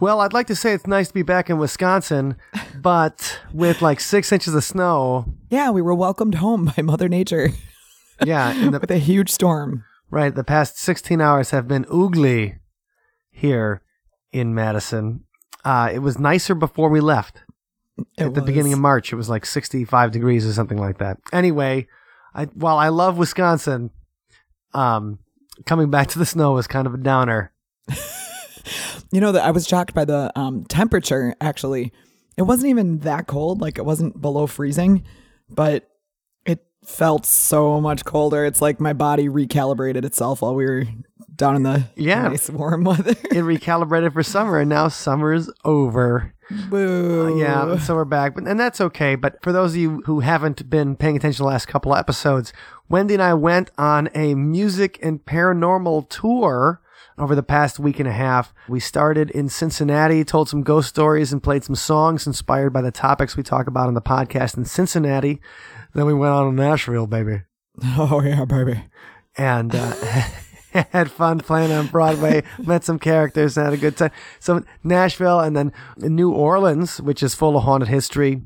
Well, I'd like to say it's nice to be back in Wisconsin, but with like six inches of snow, Yeah, we were welcomed home by Mother Nature yeah, the, with a huge storm. right, the past 16 hours have been oogly here in Madison. Uh, it was nicer before we left. It At the beginning of. March, it was like 65 degrees or something like that. Anyway, I, while I love Wisconsin, um, coming back to the snow was kind of a downer. You know that I was shocked by the um, temperature. Actually, it wasn't even that cold. Like it wasn't below freezing, but it felt so much colder. It's like my body recalibrated itself while we were down in the Yeah. nice warm weather. It recalibrated for summer, and now summer's over. Boo. Yeah, so we're back, but, and that's okay. But for those of you who haven't been paying attention the last couple of episodes, Wendy and I went on a music and paranormal tour over the past week and a half. We started in Cincinnati, told some ghost stories, and played some songs inspired by the topics we talk about on the podcast in Cincinnati. Then we went on to Nashville, baby, Oh yeah, baby. and uh, had fun playing on Broadway. met some characters, had a good time. So Nashville, and then New Orleans, which is full of haunted history.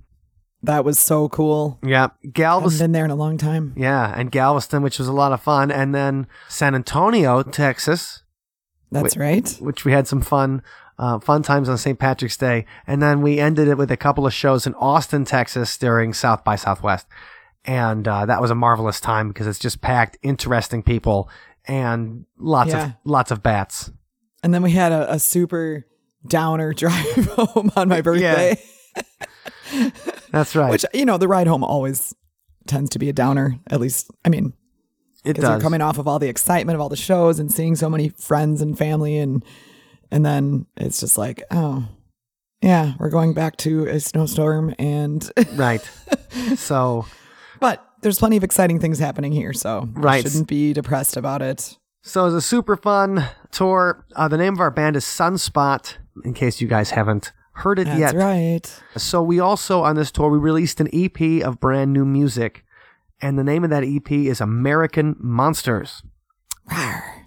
That was so cool. Yeah, Haven't Galveston. been there in a long time. Yeah, and Galveston, which was a lot of fun, and then San Antonio, Texas, That's right. which we had some fun, uh, fun times on St. Patrick's Day, and then we ended it with a couple of shows in Austin, Texas, during South by Southwest, and uh, that was a marvelous time because it's just packed, interesting people, and lots Yeah. of lots of bats. And then we had a, a super downer drive home on my birthday. That's right. Which you know, the ride home always tends to be a downer. At least, I mean, it because you're coming off of all the excitement of all the shows and seeing so many friends and family, and and then it's just like, oh, yeah, we're going back to a snowstorm, and right. So but there's plenty of exciting things happening here, so Right. shouldn't be depressed about it. So it was a super fun tour. Uh, the name of our band is Sunspot, in case you guys haven't heard it That's yet. right. So we also on this tour we released an EP of brand new music, and the name of that EP is American Monsters.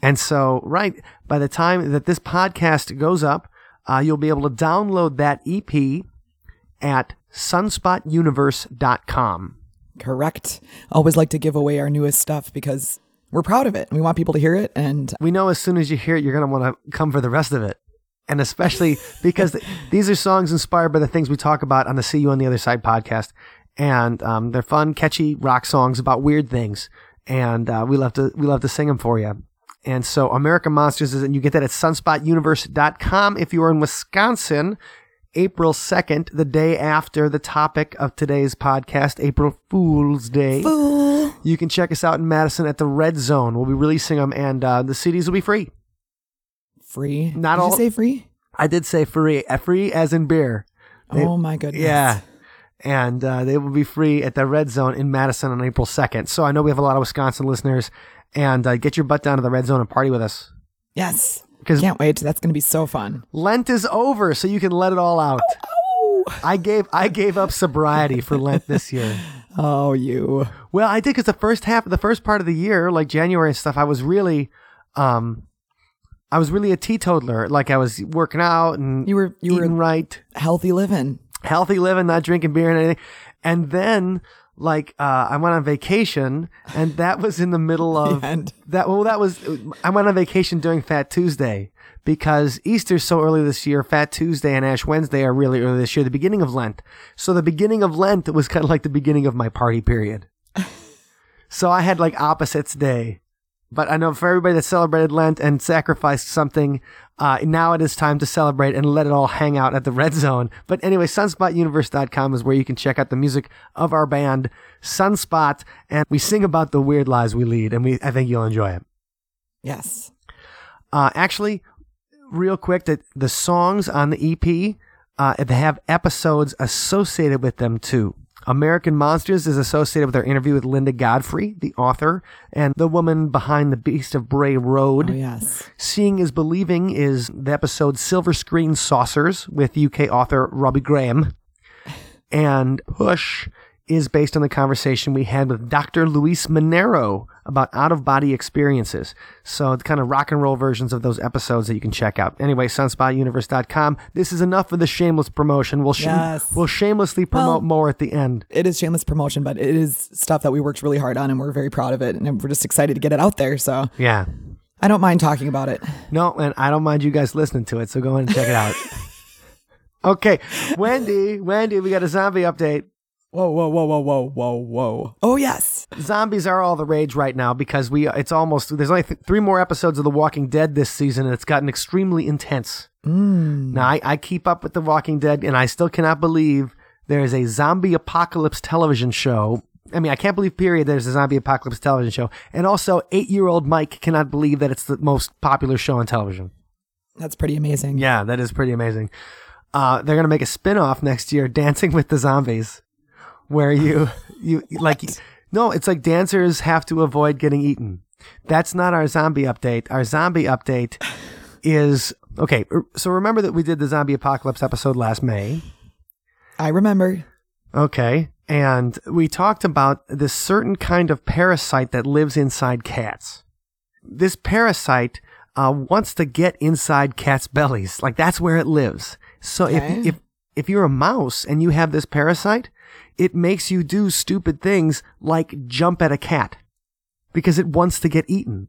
And so, right by the time that this podcast goes up, uh, you'll be able to download that EP at sunspotuniverse.com. Correct. Always like to give away our newest stuff because we're proud of it and we want people to hear it. And we know as soon as you hear it, you're going to want to come for the rest of it. And especially because th- these are songs inspired by the things we talk about on the See You on the Other Side podcast. And um, they're fun, catchy rock songs about weird things. And uh, we love to we love to sing them for you. And so American Monsters is, and you get that at sunspotuniverse.com if you are in Wisconsin. April 2nd, the day after the topic of today's podcast, April Fool's Day. Fool. You can check us out in Madison at the Red Zone. We'll be releasing them, and uh, the CDs will be free. free. Not Did all- you say free? I did say free, uh, free as in beer. They- oh my goodness. Yeah. And uh, they will be free at the Red Zone in Madison on April 2nd. So I know we have a lot of Wisconsin listeners. And uh, get your butt down to the Red Zone and party with us. Yes. 'Cause- Can't wait. That's going to be so fun. Lent is over, so you can let it all out. I gave I gave up sobriety for Lent this year. Oh, you. Well, I did because the first half, the first part of the year, like January and stuff, I was really, um, I was really a teetotaler. Like I was working out and You were you were right, healthy living. Healthy living, not drinking beer and anything. And then, like, uh, I went on vacation, and that was in the middle of And that. Well, that was I went on vacation during Fat Tuesday because Easter's so early this year. Fat Tuesday and Ash Wednesday are really early this year. The beginning of Lent. So the beginning of Lent was kind of like the beginning of my party period. so I had like opposites day. But I know for everybody that celebrated Lent and sacrificed something, uh, now it is time to celebrate and let it all hang out at the red zone. But anyway, sunspotuniverse.com is where you can check out the music of our band, Sunspot, and we sing about the weird lives we lead, and we I think you'll enjoy it. yes. Uh, actually, real quick, that the songs on the EP uh, they have episodes associated with them too. American Monsters is associated with our interview with Linda Godfrey, the author, and the woman behind The Beast of Bray Road. Oh, yes. Seeing is Believing is the episode Silver Screen Saucers with UK author Robbie Graham. And Push is based on the conversation we had with Dr. Luis Minero about out of body experiences. So it's kind of rock and roll versions of those episodes that you can check out. Anyway, sunspotuniverse.com. This is enough for the shameless promotion. We'll, sh- Yes. we'll shamelessly promote Well- more at the end. It is shameless promotion, but it is stuff that we worked really hard on and we're very proud of it. And we're just excited to get it out there. So Yeah. I don't mind talking about it. No, and I don't mind you guys listening to it, so go ahead and check it out. okay, Wendy, Wendy, we got a zombie update. Whoa, whoa, whoa, whoa, whoa, whoa, whoa. Oh, yes. Zombies are all the rage right now because we it's almost there's only th- three more episodes of The Walking Dead this season, and it's gotten extremely intense. Now I, I keep up with The Walking Dead, and I still cannot believe there is a zombie apocalypse television show. I mean, I can't believe, period, there's a zombie apocalypse television show. And also, eight year old Mike cannot believe that it's the most popular show on television. That's pretty amazing. Yeah, that is pretty amazing. Uh, they're gonna make a spin-off next year, Dancing with the Zombies, where you you like no, it's like dancers have to avoid getting eaten. That's not our zombie update. Our zombie update is okay. So remember that we did the zombie apocalypse episode last May. I remember. Okay. And we talked about this certain kind of parasite that lives inside cats. This parasite uh, wants to get inside cats' bellies. Like that's where it lives. So Okay. if, if, if you're a mouse and you have this parasite, it makes you do stupid things like jump at a cat because it wants to get eaten.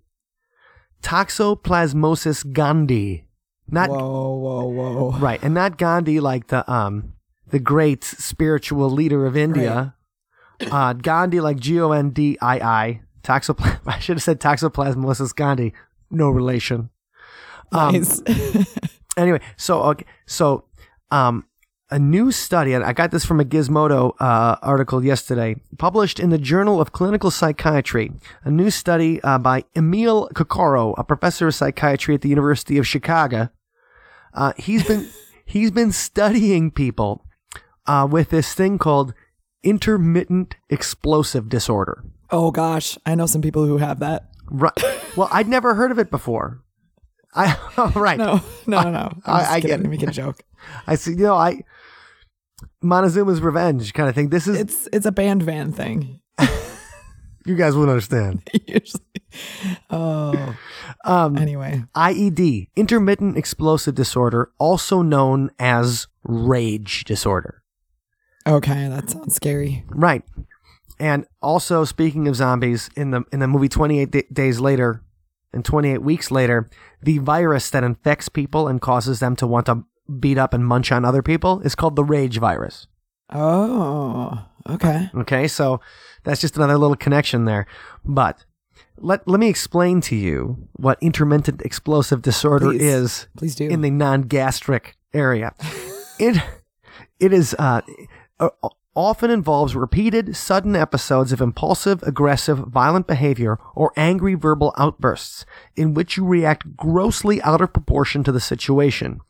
Toxoplasmosis gondii. Not Whoa, whoa, whoa. Right, and not Gandhi like the um the great spiritual leader of India. Uh, Gandhi like G O N D I I. Toxoplasm. I should have said Toxoplasmosis Gandhi. No relation. Um, Nice. Anyway, so okay, so um, a new study, and I got this from a Gizmodo uh, article yesterday, published in the Journal of Clinical Psychiatry. A new study uh, by Emil Coccaro, a professor of psychiatry at the University of Chicago. Uh, he's been he's been studying people uh, with this thing called intermittent explosive disorder. oh, gosh. I know some people who have that. Right. Well, I'd never heard of it before. I right. No, no, no, I- I get it. Making a joke. I see. You know, I Montezuma's revenge kind of thing. This is It's it's a band van thing. you guys wouldn't understand. Usually. Oh. Um, Anyway. IED, intermittent explosive disorder, also known as rage disorder. Okay, that sounds scary. Right. And also, speaking of zombies, in the in the movie Twenty Eight D- Days Later, and Twenty Eight Weeks Later, the virus that infects people and causes them to want to beat up and munch on other people is called the rage virus. Oh, okay. Okay, so that's just another little connection there. But let let me explain to you what intermittent explosive disorder Please. is Please do. in the non-gastric area. it it is uh, uh, often involves repeated sudden episodes of impulsive, aggressive, violent behavior or angry verbal outbursts in which you react grossly out of proportion to the situation.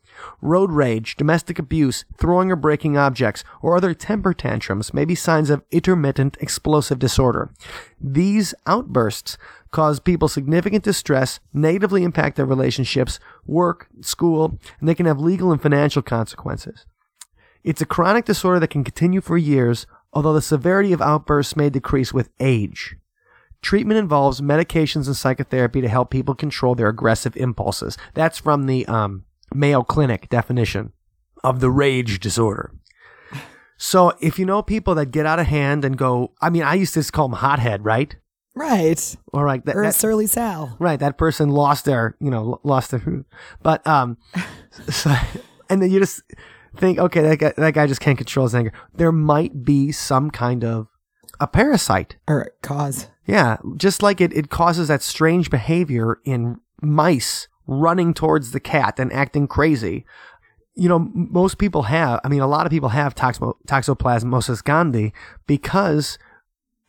Road rage, domestic abuse, throwing or breaking objects, or other temper tantrums may be signs of intermittent explosive disorder. These outbursts cause people significant distress, negatively impact their relationships, work, school, and they can have legal and financial consequences. It's a chronic disorder that can continue for years, although the severity of outbursts may decrease with age. Treatment involves medications and psychotherapy to help people control their aggressive impulses. That's from the um, Mayo Clinic definition of the rage disorder. So if you know people that get out of hand and go, I mean, I used to just call them hothead, right? right. All right, that, Or a that- surly Sal. right, that person lost their, you know, lost their, but um, so, and then you just think, okay, that guy, that guy just can't control his anger. There might be some kind of a parasite Or cause. Yeah, just like it, it causes that strange behavior in mice running towards the cat and acting crazy. You know, most people have, I mean, a lot of people have toxo- toxoplasmosis gondii because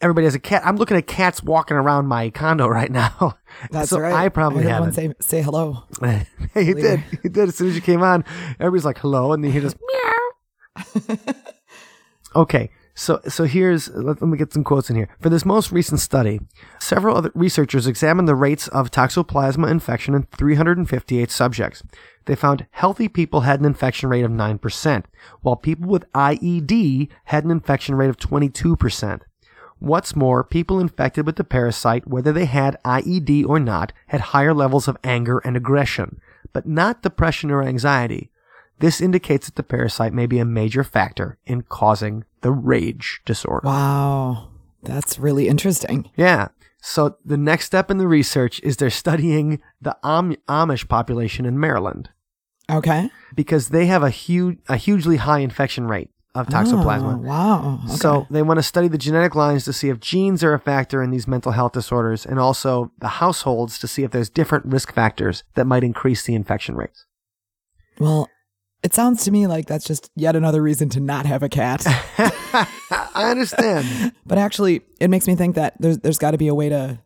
everybody has a cat. I'm looking at cats walking around my condo right now. That's so right. I probably have one it. say say hello. hey, you did. He did. As soon as you came on, everybody's like, hello. And then hear this meow. okay. So, so here's let, let me get some quotes in here. For this most recent study, several other researchers examined the rates of toxoplasma infection in 358 subjects. They found healthy people had an infection rate of 9%, while people with IED had an infection rate of 22%. What's more, people infected with the parasite, whether they had IED or not, had higher levels of anger and aggression, but not depression or anxiety. This indicates that the parasite may be a major factor in causing the rage disorder. Wow. That's really interesting. Yeah. So the next step in the research is they're studying the Am- Amish population in Maryland Okay. because they have a huge, a hugely high infection rate of toxoplasma. Oh, wow. Okay. So they want to study the genetic lines to see if genes are a factor in these mental health disorders, and also the households to see if there's different risk factors that might increase the infection rates. well, it sounds to me like that's just yet another reason to not have a cat. I understand. but actually, it makes me think that there's there's got to be a way to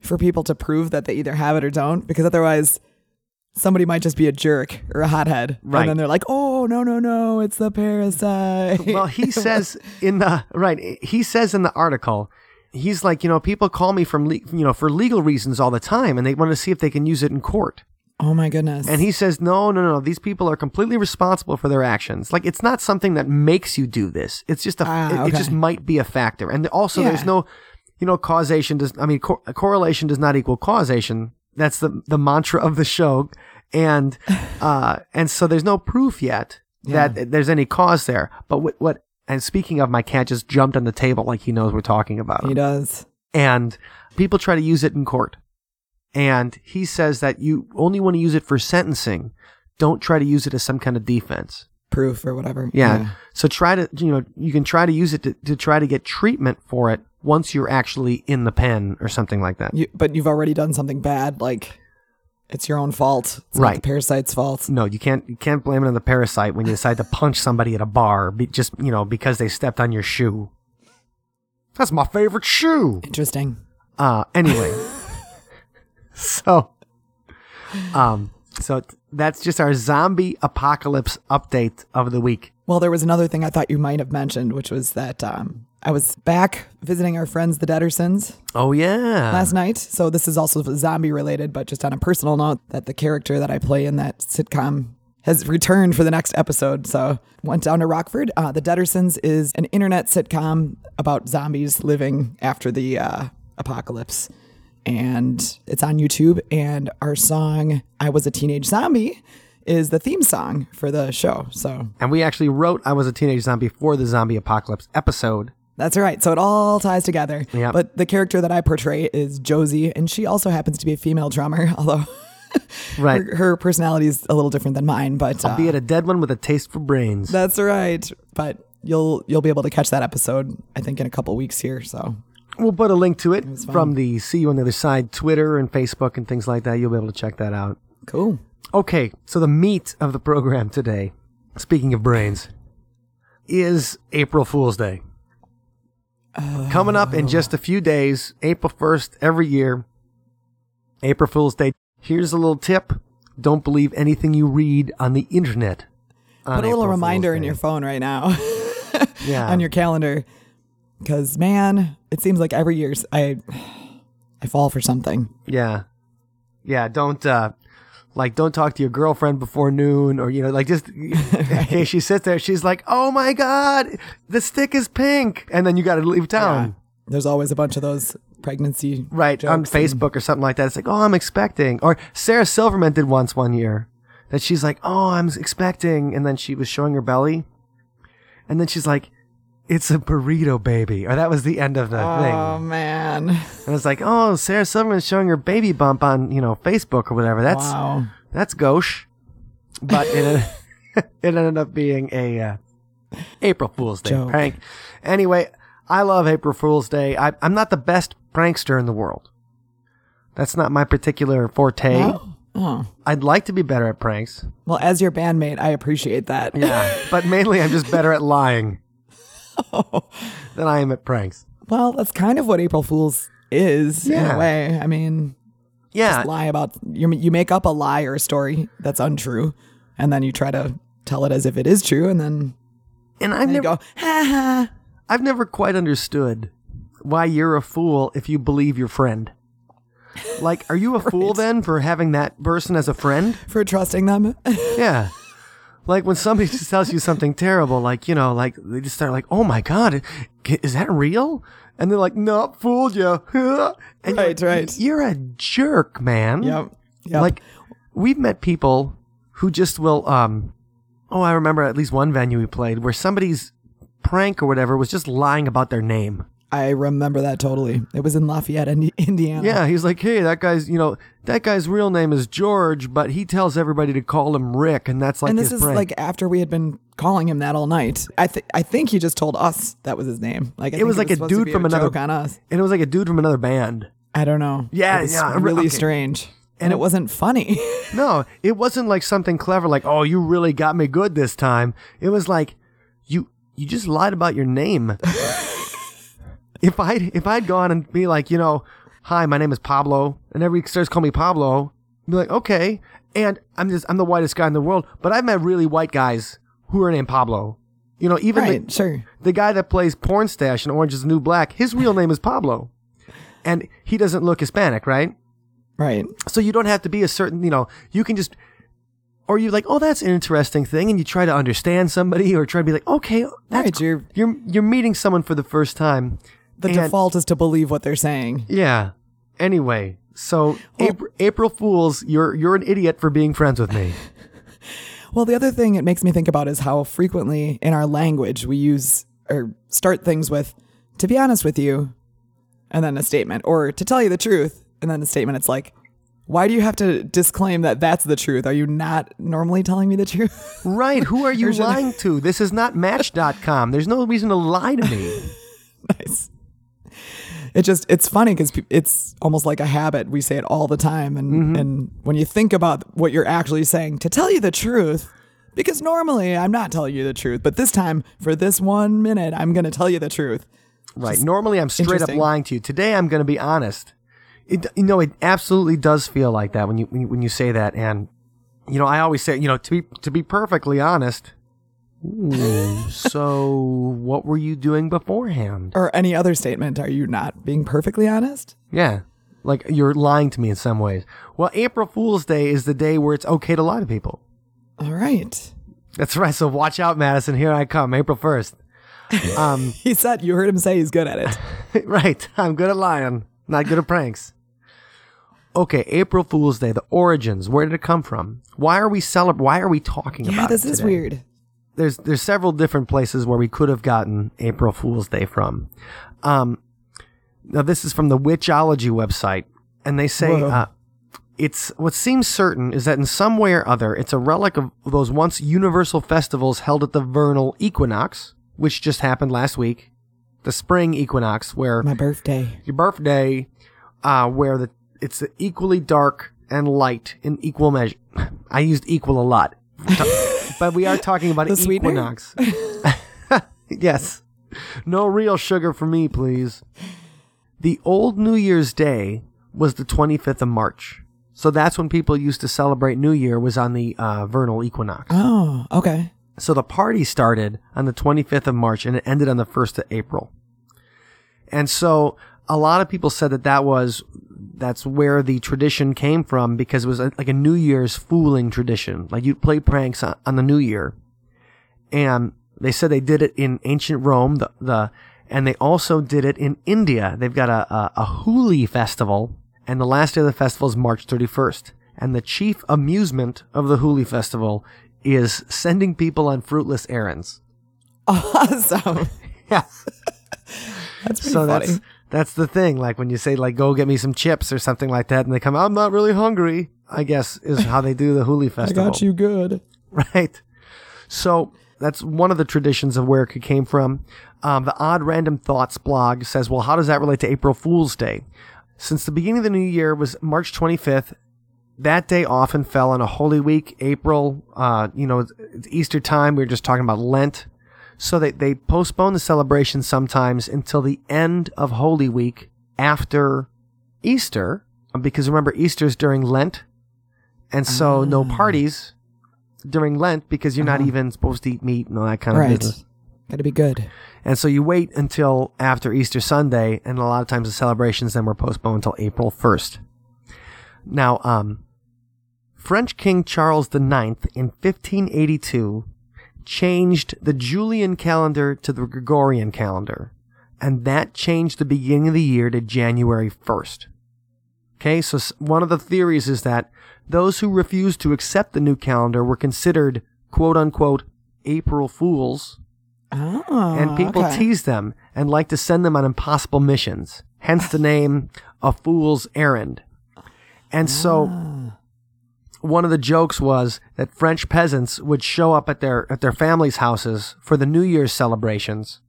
for people to prove that they either have it or don't, because otherwise. Somebody might just be a jerk or a hothead, Right. and then they're like, "Oh no, no, no! It's the parasite." well, he says in the right. He says in the article, he's like, you know, people call me from, le- you know, for legal reasons all the time, and they want to see if they can use it in court. "Oh my goodness!" And he says, no, no, no, these people are completely responsible for their actions. Like, it's not something that makes you do this. It's just a, Ah, it, it just might be a factor. And also, there's no, you know, causation does, I mean, cor- correlation does not equal causation. That's the, the mantra of the show. And, uh, and so there's no proof yet that there's any cause there. But what, what, and speaking of, my cat just jumped on the table like he knows we're talking about him he does. and people try to use it in court. And he says that you only want to use it for sentencing. Don't try to use it as some kind of defense. Proof or whatever. Yeah. So try to, you know, you can try to use it to, to try to get treatment for it once you're actually in the pen or something like that. You, but you've already done something bad. Like it's your own fault. It's not Right. the parasite's fault. No, you can't, you can't blame it on the parasite when you decide to punch somebody at a bar be, just, you know, because they stepped on your shoe. That's my favorite shoe. Interesting. Uh, anyway, so, um, so that's just our zombie apocalypse update of the week. Well, there was another thing I thought you might have mentioned, which was that um, I was back visiting our friends, the Dedersons, Oh yeah, last night. So this is also zombie related, but just on a personal note, that the character that I play in that sitcom has returned for the next episode. So went down to Rockford. Uh, the Dedersons is an internet sitcom about zombies living after the uh, apocalypse. And it's on YouTube. And our song, I Was a Teenage Zombie, is the theme song for the show. So and we actually wrote "I Was a Teenage Zombie" for the zombie apocalypse episode. That's right. So it all ties together. Yep. But the character that I portray is Josie, and she also happens to be a female drummer, although Right, her, her personality is a little different than mine. But uh, be it a dead one with a taste for brains. that's right. But you'll you'll be able to catch that episode, I think, in a couple weeks here. So we'll put a link to it, from the "See You on the Other Side" Twitter and Facebook and things like that. You'll be able to check that out. cool. Okay, so the meat of the program today, speaking of brains, is April Fool's Day. Oh. Coming up in just a few days, April 1st, every year, April Fool's Day. Here's a little tip don't believe anything you read on the internet. on Put a little April reminder Fool's in your phone right now, yeah. on your calendar, because man, it seems like every year I I fall for something. Yeah. Yeah, don't uh like don't talk to your girlfriend before noon or you know like just case she sits there she's like, "Oh my god, the stick is pink." And then you got to leave town. There's always a bunch of those pregnancy Right, on jokes and- Facebook or something like that. It's like, "Oh, I'm expecting." Or Sarah Silverman did once one year that she's like, "Oh, I'm expecting." And then she was showing her belly. And then she's like, "It's a burrito baby." Or that was the end of the thing. Oh man! And it's like, oh, Sarah Silverman's showing her baby bump on, you know, Facebook or whatever. That's wow. that's gauche. But it, ended- it ended up being a uh, April Fool's Day Joke. prank. Anyway, I love April Fool's Day. I, I'm not the best prankster in the world. That's not my particular forte. Oh. oh. I'd like to be better at pranks. Well, as your bandmate, I appreciate that. Yeah. but mainly I'm just better at lying than I am at pranks. Well, that's kind of what April Fools is in a way. I mean, Yeah. lie about you. You make up a lie or a story that's untrue, and then you try to tell it as if it is true, and then And I've and never go, ha ha. I've never quite understood why you're a fool if you believe your friend. Like, are you a fool then for having that person as a friend? For trusting them. Yeah. Like when somebody just tells you something terrible, like, you know, like they just start like, oh my God, is that real? And they're like, no, fooled you. and Right, you're, right. You're a jerk, man. yep. Yep. Like we've met people who just will um oh, I remember at least one venue we played where somebody's prank or whatever was just lying about their name. I remember that totally. It was in Lafayette, Indiana. Yeah, he's like, "Hey, that guy's, you know, that guy's real name is George, but he tells everybody to call him Rick, and that's like and this his is prank." like after we had been calling him that all night. I think I think he just told us that was his name. Like I It was like a supposed to dude from another- joke on us. and it was like a dude from another band. I don't know. Yeah, it was yeah, really okay. strange, and it wasn't funny. No, it wasn't like something clever like, "Oh, you really got me good this time." It was like, "You you just lied about your name." if I if I'd gone and be like, you know, "Hi, my name is Pablo," and everybody starts calling me Pablo, I'd be like, "Okay," and I'm just I'm the whitest guy in the world, but I've met really white guys who are named Pablo. You know, even right? the, Sure. the guy that plays Pornstache in Orange is the New Black, his real name is Pablo, and he doesn't look Hispanic, right? Right. So you don't have to be a certain, you know, you can just, or you like, oh, that's an interesting thing, and you try to understand somebody, or try to be like, okay, that's Right, you're- you're you're meeting someone for the first time. The and- default is to believe what they're saying. Yeah. Anyway, so April, April Fools, you're you're an idiot for being friends with me. Well, the other thing it makes me think about is how frequently in our language we use or start things with, to be honest with you, and then a statement, or to tell you the truth, and then a statement. It's like, why do you have to disclaim that that's the truth? Are you not normally telling me the truth? Right? Who are you I- lying to? This is not Match.com. There's no reason to lie to me. nice. It just it's funny because it's almost like a habit. We say it all the time, and Mm-hmm. and when you think about what you're actually saying, to tell you the truth, because normally I'm not telling you the truth, but this time for this one minute, I'm going to tell you the truth. Right. Normally, I'm straight up lying to you. Today, I'm going to be honest. It, you know, it absolutely does feel like that when you, when you when you say that. And you know, I always say, you know, to be to be perfectly honest. Ooh, so, what were you doing beforehand? Or any other statement. Are you not being perfectly honest? Yeah, like you're lying to me in some ways. Well, April Fool's Day is the day where it's okay to lie to people. All right. That's right. So watch out, Madison. Here I come, April first. Um, He said you heard him say he's good at it. right. I'm good at lying, not good at pranks. Okay, April Fool's Day, the origins. Where did it come from? Why are we celeb- Why are we talking yeah, about this it is today? weird. There's there's several different places where we could have gotten April Fool's Day from. Um, now this is from the Witchology website, and they say uh, it's what seems certain is that in some way or other it's a relic of those once universal festivals held at the vernal equinox, which just happened last week, the spring equinox, where My birthday. your birthday, uh, where the it's equally dark and light in equal measure. I used equal a lot, but we are talking about The equinox. yes, no real sugar for me, please. The old New Year's Day was the 25th of March, so that's when people used to celebrate New Year. Was on the uh, vernal equinox. Oh, okay. So the party started on the 25th of March and it ended on the 1st of April. And so a lot of people said that that was that's where the tradition came from because it was a, like a New Year's fooling tradition. Like you'd play pranks on, on the New Year. And they said they did it in ancient Rome, the, the and they also did it in India. They've got a, a, a Holi festival, and the last day of the festival is March 31st. And the chief amusement of the Holi festival is sending people on fruitless errands. Awesome. Yeah. That's pretty so funny. that's that's the thing. Like when you say like go get me some chips or something like that, and they come, I'm not really hungry. I guess is how they do the Holi festival. I got you good. right? So that's one of the traditions of where it came from. Um, the Odd Random Thoughts blog says, well, how does that relate to April Fool's Day? Since the beginning of the new year was March 25th, that day often fell on a Holy Week, April, uh, you know, it's- Easter time. We were just talking about Lent. So they, they postpone the celebration sometimes until the end of Holy Week after Easter, um, because remember, Easter's during Lent. And so no ah. parties during Lent because you're not uh-huh. even supposed to eat meat and all that kind of Right. business. Got to be good. And so you wait until after Easter Sunday, and a lot of times the celebrations then were postponed until April 1st. Now, um, French King Charles IX in 1582 changed the Julian calendar to the Gregorian calendar, and that changed the beginning of the year to January 1st. Okay, so one of the theories is that those who refused to accept the new calendar were considered quote unquote April Fools Oh, and people okay. tease them and like to send them on impossible missions. Hence the name A Fool's Errand. And so Ah. One of the jokes was that French peasants would show up at their at their families' houses for the New Year's celebrations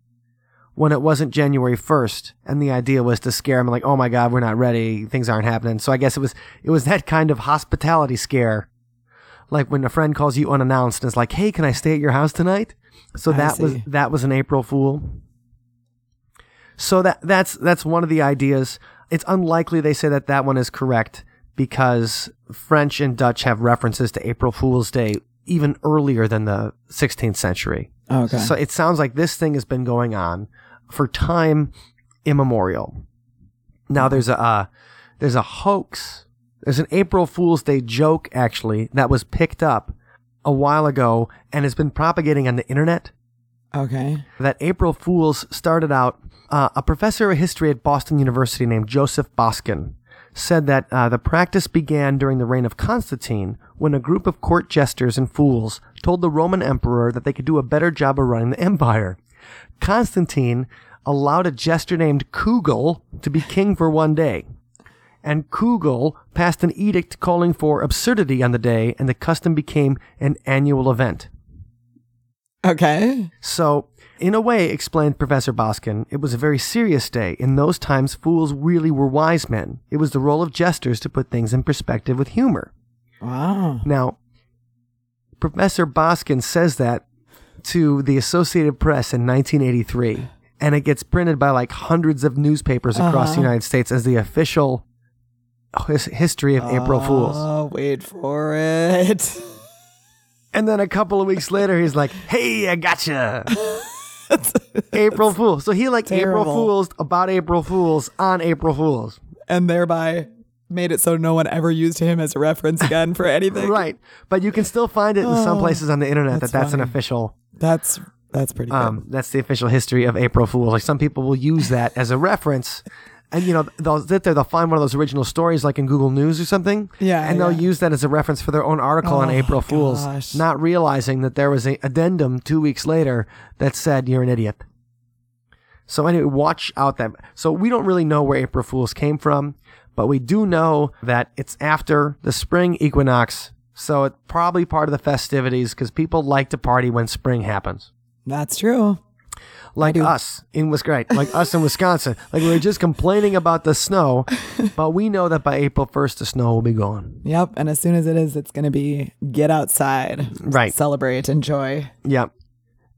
when it wasn't January 1st and the idea was to scare them like oh my god we're not ready. Things aren't happening. So I guess it was it was that kind of hospitality scare. Like when a friend calls you unannounced and is like hey can I stay at your house tonight? So I that was that was an April fool. So that that's that's one of the ideas. It's unlikely they say that that one is correct because French and Dutch have references to April Fool's Day even earlier than the 16th century. Okay. So it sounds like this thing has been going on for time immemorial. Now there's a uh, there's a hoax. There's an April Fool's Day joke actually that was picked up a while ago and has been propagating on the internet okay. that April Fools started out. Uh, a professor of history at Boston University named Joseph Boskin said that uh, the practice began during the reign of Constantine when a group of court jesters and fools told the Roman emperor that they could do a better job of running the empire. Constantine allowed a jester named Kugel to be king for one day. And Kugel passed an edict calling for absurdity on the day, and the custom became an annual event. Okay. So, in a way, explained Professor Boskin, it was a very serious day. In those times, fools really were wise men. It was the role of jesters to put things in perspective with humor. Wow. Now, Professor Boskin says that to the Associated Press in 1983, and it gets printed by like hundreds of newspapers across the Uh-huh. United States as the official his- history of April Fools. Oh, wait for it. And then a couple of weeks later, he's like, "Hey, I gotcha." April Fool." So he like April Fools about April Fools on April Fools. and thereby made it so no one ever used him as a reference again for anything. Right. But you can still find it in some Oh, places on the internet that that's that's an official That's that's pretty good. um that's the official history of April Fools. Like some people will use that as a reference. And you know, they'll sit there, they'll find one of those original stories like in Google News or something. Yeah, And they'll use that as a reference for their own article on Oh, April Fools, gosh. not realizing that there was an addendum two weeks later that said you're an idiot. So anyway, watch out that. So we don't really know where April Fools came from, but we do know that it's after the spring equinox. So it's probably part of the festivities because people like to party when spring happens. That's true. Like us in Wisconsin, like us in Wisconsin. Like we were just complaining about the snow, but we know that by April 1st, the snow will be gone. Yep. And as soon as it is, it's going to be get outside, Right. Celebrate, enjoy. Yep.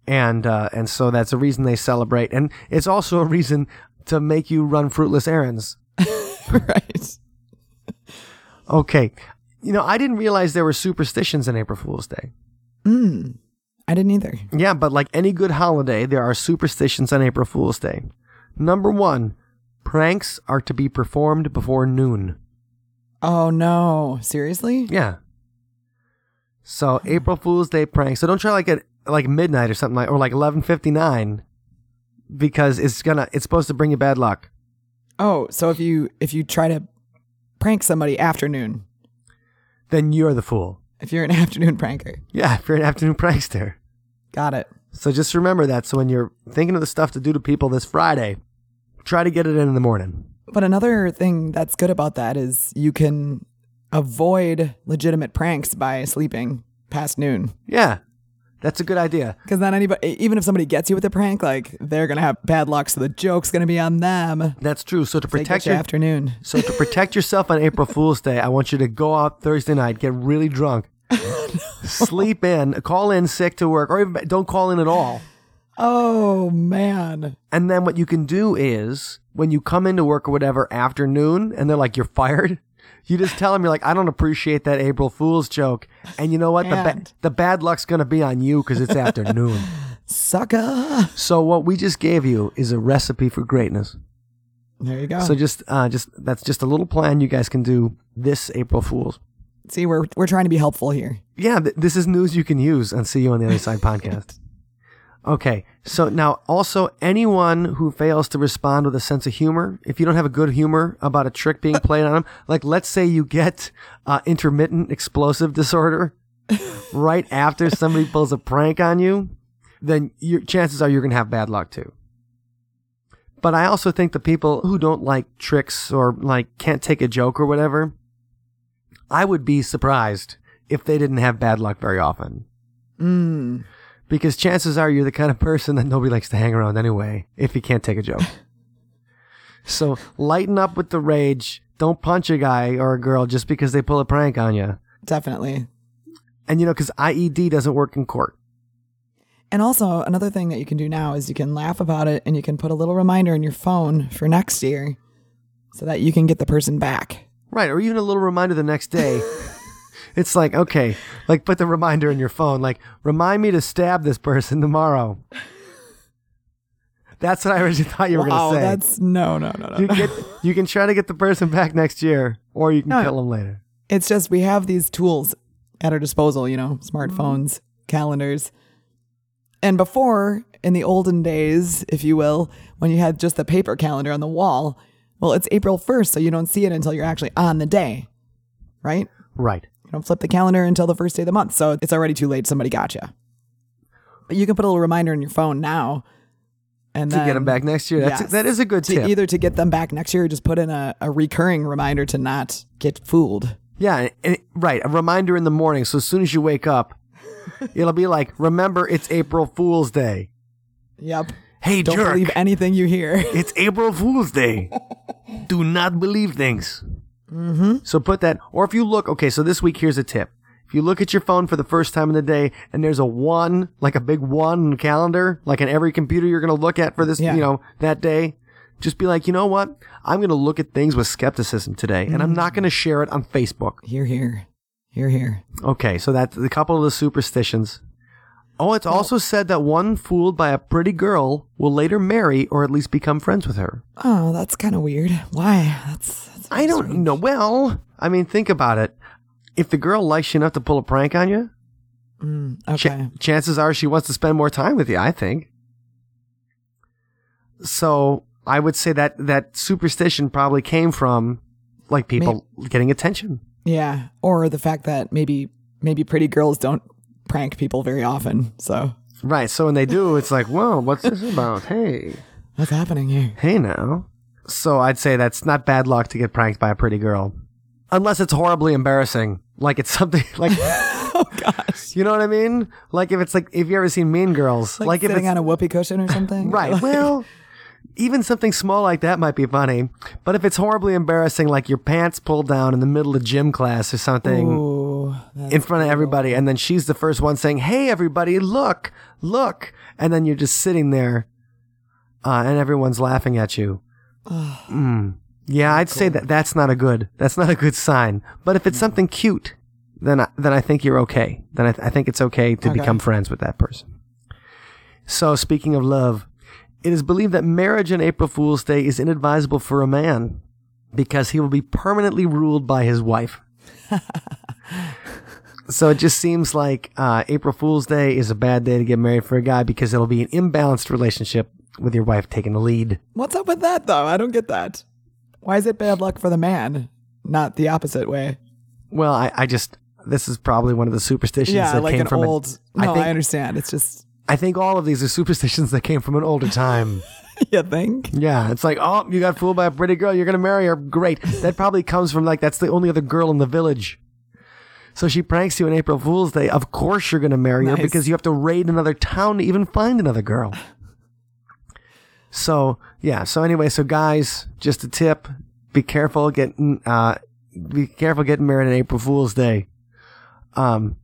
And uh, and so that's a reason they celebrate, and it's also a reason to make you run fruitless errands. right. Okay, you know I didn't realize there were superstitions in April Fool's Day. I didn't either. Yeah, but like any good holiday, there are superstitions on April Fool's Day. Number one, pranks are to be performed before noon. Oh no! Seriously? Yeah. So April Fool's Day prank. So don't try like at like midnight or something like or like eleven fifty nine, because it's gonna it's supposed to bring you bad luck. Oh, so if you if you try to prank somebody afternoon, Then you're the fool. If you're an afternoon pranker, Yeah, if you're an afternoon prankster. got it. So just remember that. So when you're thinking of the stuff to do to people this Friday, try to get it in in the morning. But another thing that's good about that is you can avoid legitimate pranks by sleeping past noon. Yeah, that's a good idea. Because then anybody, even if somebody gets you with a prank, like they're gonna have bad luck, so the joke's gonna be on them. That's true. So to protect you your afternoon. so to protect yourself on April Fool's Day, I want you to go out Thursday night, get really drunk, sleep in, call in sick to work, or even don't call in at all. Oh man. And then what you can do is when you come into work or whatever afternoon, and they're like, "You're fired." You just tell them you're like, "I don't appreciate that April Fool's joke," and you know what? The ba- the bad luck's gonna be on you because it's afternoon. Sucker. So what we just gave you is a recipe for greatness. There you go. So just uh just that's just a little plan you guys can do this April Fools. See, we're we're trying to be helpful here. Yeah, th- this is news you can use on See You on the Other Side podcast. Okay, so now also anyone who fails to respond with a sense of humor, if you don't have a good humor about a trick being played on them, like let's say you get uh, intermittent explosive disorder right after somebody pulls a prank on you, then your chances are you're gonna have bad luck too. But I also think the people who don't like tricks or like can't take a joke or whatever, I would be surprised if they didn't have bad luck very often. Mm. Because chances are you're the kind of person that nobody likes to hang around anyway if you can't take a joke. so lighten up with the rage. Don't punch a guy or a girl just because they pull a prank on you. Definitely. And you know, because IED doesn't work in court. And also, another thing that you can do now is you can laugh about it and you can put a little reminder in your phone for next year so that you can get the person back. Right. Or even a little reminder the next day. it's like, okay, like put the reminder in your phone, like, remind me to stab this person tomorrow. That's what I originally thought you were wow, going to say. that's no, no, no, no. you, can get, you can try to get the person back next year, or you can No. kill them later. It's just we have these tools at our disposal, you know, smartphones, mm-hmm. calendars. And before, in the olden days, if you will, when you had just the paper calendar on the wall, well, it's April 1st, so you don't see it until you're actually on the day, right? Right. Don't flip the calendar until the first day of the month, so it's already too late. Somebody got you. But you can put a little reminder in your phone now, and To then get them back next year. That's Yes. that is a good to tip. either to get them back next year, or just put in a, a recurring reminder to not get fooled. yeah, right. A reminder in the morning, so as soon as you wake up, it'll be like, remember, it's April Fool's Day. Yep. Hey, Don't jerk! believe anything you hear. It's April Fool's Day. Do not believe things. Mm-hmm. So put that, or if you look, okay, so this week, here's a tip. If you look at your phone for the first time in the day and there's a one, like a big one calendar, like in every computer you're going to look at for this, Yeah. you know, that day, just be like, you know what? I'm going to look at things with skepticism today and I'm not going to share it on Facebook. Here, here. Here, here. Okay, so that's a couple of the superstitions. Oh, it's also said that one fooled by a pretty girl will later marry or at least become friends with her. Oh, that's kind of weird. Why? That's I don't know. Well, I mean, think about it. If the girl likes you enough to pull a prank on you, mm, ch- okay. chances are she wants to spend more time with you, I think. So I would say that that superstition probably came from like people getting attention. Yeah. Or the fact that maybe maybe pretty girls don't prank people very often. So Right. So when they do, it's like, whoa, what's this about? Hey. what's happening here? Hey now. So I'd say that's not bad luck to get pranked by a pretty girl. Unless it's horribly embarrassing. Like it's something like Oh gosh. you know what I mean? Like if it's like if you ever seen Mean Girls. Like, Like, if sitting on a whoopee cushion or something. Right. Like- Well, even something small like that might be funny. But if it's horribly embarrassing, like your pants pulled down in the middle of gym class or something Ooh, in front of everybody, and then she's the first one saying, Hey, everybody, look, look. And then you're just sitting there uh, and everyone's laughing at you. Mm. Yeah, I'd say that that's not a good. That's not a good sign. But if it's something cute, then I, then I think you're okay. Then I, th- I think it's okay to Okay. become friends with that person. So speaking of love, it is believed that marriage on April Fool's Day is inadvisable for a man because he will be permanently ruled by his wife. so it just seems like uh, April Fool's Day is a bad day to get married for a guy because it'll be an imbalanced relationship with your wife taking the lead. What's up with that though? I don't get that. Why is it bad luck for the man, not the opposite way? Well, I, I just this is probably one of the superstitions Yeah, that like came an from old. I no, I, think understand. It's just I think all of these are superstitions that came from an older time. you think. yeah, it's like, oh, you got fooled by a pretty girl, you're gonna marry her. Great. That probably comes from like that's the only other girl in the village. So she pranks you on April Fool's Day. Of course you're gonna marry her because you have to raid another town to even find another girl. So yeah. So anyway, so guys, just a tip: be careful getting uh, be careful getting married on April Fool's Day. Um,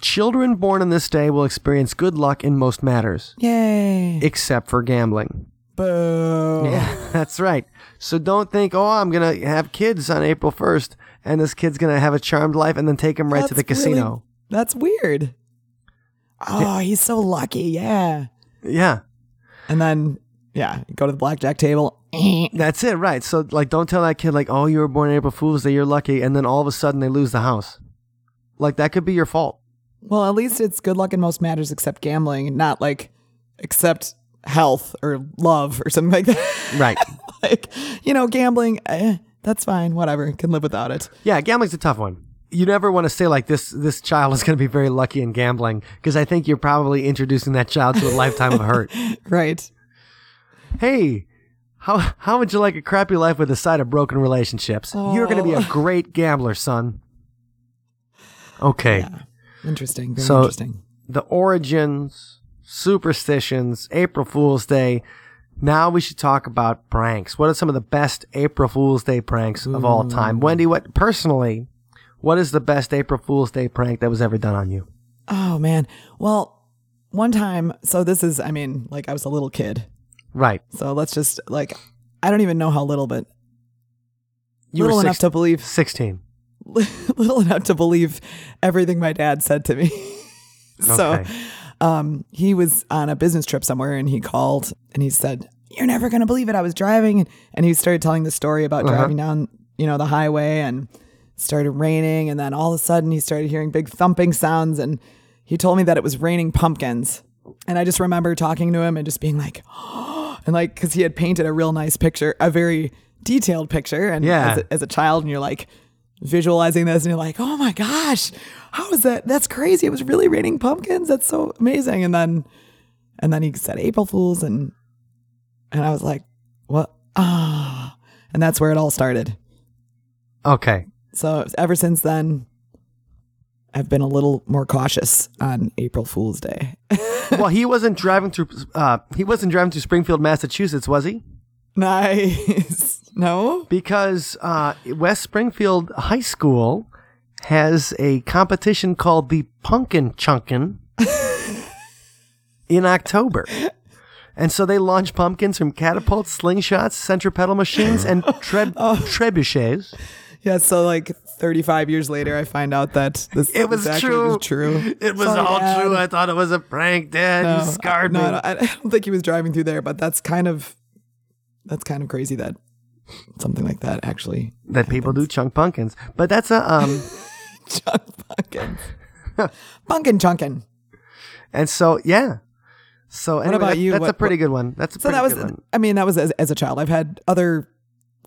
children born on this day will experience good luck in most matters, Yay! except for gambling. Boo! Yeah, that's right. So don't think, oh, I'm gonna have kids on April 1st, and this kid's gonna have a charmed life, and then take him right to the That's really- casino. that's weird. Oh, he's so lucky. Yeah. Yeah. And then, yeah, go to the blackjack table. Eh. That's it, right. So like don't tell that kid like, oh, you were born April Fool's Day, you're lucky, and then all of a sudden they lose the house. Like that could be your fault. Well, at least it's good luck in most matters except gambling, not like except health or love or something like that. Right. like, you know, gambling, eh, that's fine. Whatever. Can live without it. yeah, gambling's a tough one. You never want to say like this this child is going to be very lucky in gambling because I think you're probably introducing that child to a lifetime of hurt. Right. Hey, how how would you like a crappy life with a side of broken relationships? You're going to be a oh. great gambler, son. Okay. Interesting. Very So- interesting. the origins, superstitions, April Fool's Day. Now we should talk about pranks. What are some of the best April Fool's Day pranks of all time? Wendy, what personally, what is the best April Fool's Day prank that was ever done on you? Oh, man. Well, one time, so this is, I mean, like I was a little kid. Right. So let's just, like, I don't even know how little, but You little were enough six- to believe 16. little enough to believe everything my dad said to me. so Okay. um, he was on a business trip somewhere and he called and he said, You're never going to believe it. I was driving. And he started telling the story about Uh-huh. driving down, you know, the highway and started raining. And then all of a sudden he started hearing big thumping sounds. And he told me that it was raining pumpkins. And I just remember talking to him and just being like, and like, cause he had painted a real nice picture, a very detailed picture. And Yeah. as, a, as a child, and you're like, visualizing this and you're like, oh my gosh, how is that? That's crazy. It was really raining pumpkins. That's so amazing. And then, and then he said April Fools and, and I was like, what? Ah, and that's where it all started. Okay. So ever since then, I've been a little more cautious on April Fool's Day. well, he wasn't driving through. Uh, he wasn't driving through Springfield, Massachusetts, was he? nice. No? Because uh, West Springfield High School has a competition called the Pumpkin Chunkin in October. And so they launch pumpkins from catapults, slingshots, centripetal machines, and treb- trebuchets. Yeah. So like 35 years later, I find out that this, It was this actually true. was true. It was all Dad. true. I thought it was a prank, Dad. you scarred no, me. no, I don't think he was driving through there, but that's kind of that's kind of crazy that something like that actually that people do chunk pumpkins. But that's a um chunk pumpkins. Pumpkin chunkin. and so yeah. So anyway, about that- you? That's a pretty what- good one. That's a So pretty that was good one. I mean that was as, as a child. I've had other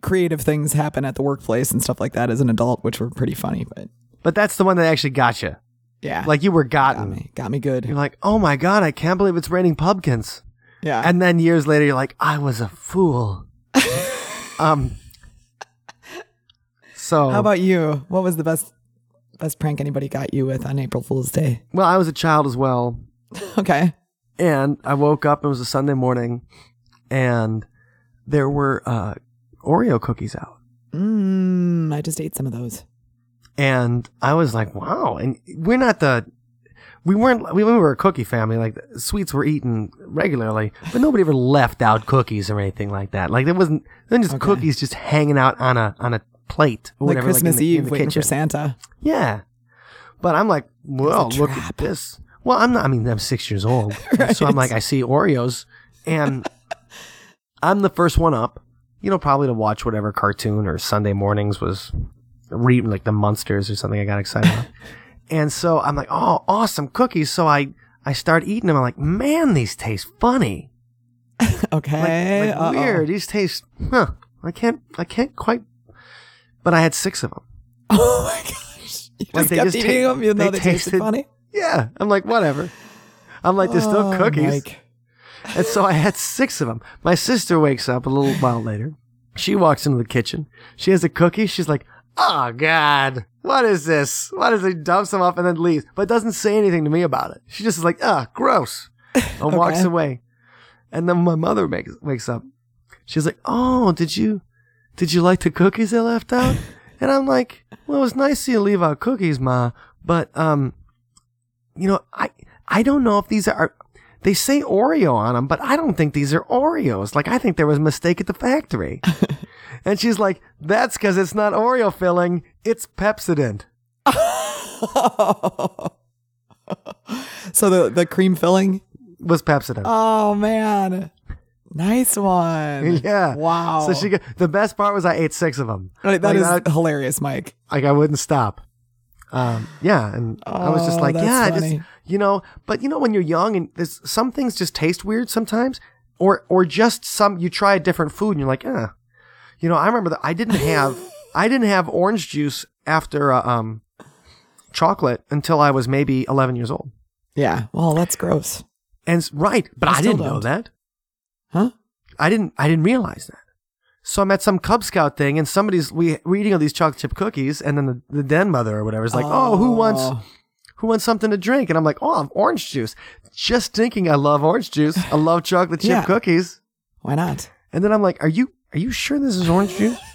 creative things happen at the workplace and stuff like that as an adult which were pretty funny, but But that's the one that actually got you. yeah. Like you were got me. Got me good. You're like, oh my god, I can't believe it's raining pumpkins. Yeah. And then years later, you're like, I was a fool. um. So How about you? What was the best best prank anybody got you with on April Fool's Day? well, I was a child as well, Okay. and I woke up. It was a Sunday morning, and there were uh, Oreo cookies out. Mm, I just ate some of those. and I was like, "Wow!" And we're not the, we weren't, we, we were a cookie family. Like sweets were eaten regularly, but nobody ever left out cookies or anything like that. Like there wasn't, then just cookies just hanging out on a on a plate or Like whatever, Christmas in the, Eve waiting kitchen. for Santa. Yeah, but I'm like, well, look at this. Well, I'm not. I mean, I'm six years old, so I'm like, I see Oreos, and I'm the first one up. You know, probably to watch whatever cartoon or Sunday mornings was reading like the Munsters or something. I got excited about, and so I'm like, oh, awesome cookies. So I I start eating them. I'm like, man, these taste funny. Okay. like Uh-oh. weird. These taste. Huh. I can't. I can't quite. But I had six of them. Oh my gosh. You Like, just they kept just eating ta- them even they they tasted tasted- funny. Yeah. I'm like, whatever. I'm like, they're still Oh, cookies. Mike. And so I had six of them. My sister wakes up a little while later. She walks into the kitchen. She has a cookie. She's like, oh, God, what is this? What is it? Dumps them off and then leaves, but doesn't say anything to me about it. She just is like, ah, gross, and walks away. And then my mother makes, wakes up. She's like, oh, did you, did you like the cookies I left out? And I'm like, well, it was nice to you leave out cookies, Ma, but, um, you know, I, I don't know if these are, they say Oreo on them, but I don't think these are Oreos. Like, I think there was a mistake at the factory. and she's like, that's because it's not Oreo filling, it's Pepsodent. So the the cream filling. was Pepsodent. Oh man, nice one. yeah. Wow. So she got, the best part was I ate six of them. Right, that Like, is that- hilarious, Mike. like I wouldn't stop. Um, yeah, and I was just Oh, like, yeah, I just funny. You know, but you know when you're young and there's some things just taste weird sometimes, or or just some you try a different food and you're like, eh. You know, I remember that I didn't have I didn't have orange juice after uh, um chocolate until I was maybe 11 years old. Yeah. Well, that's gross. And right, but I I, didn't know don't. that. Huh? I didn't I didn't realize that. So I'm at some Cub Scout thing and somebody's we we're eating all these chocolate chip cookies and then the, the den mother or whatever is like, Oh, who wants who wants something to drink? And I'm like, Oh, orange juice. Just thinking I love orange juice. I love chocolate chip Yeah. cookies. Why not? And then I'm like, Are you are you sure this is orange juice?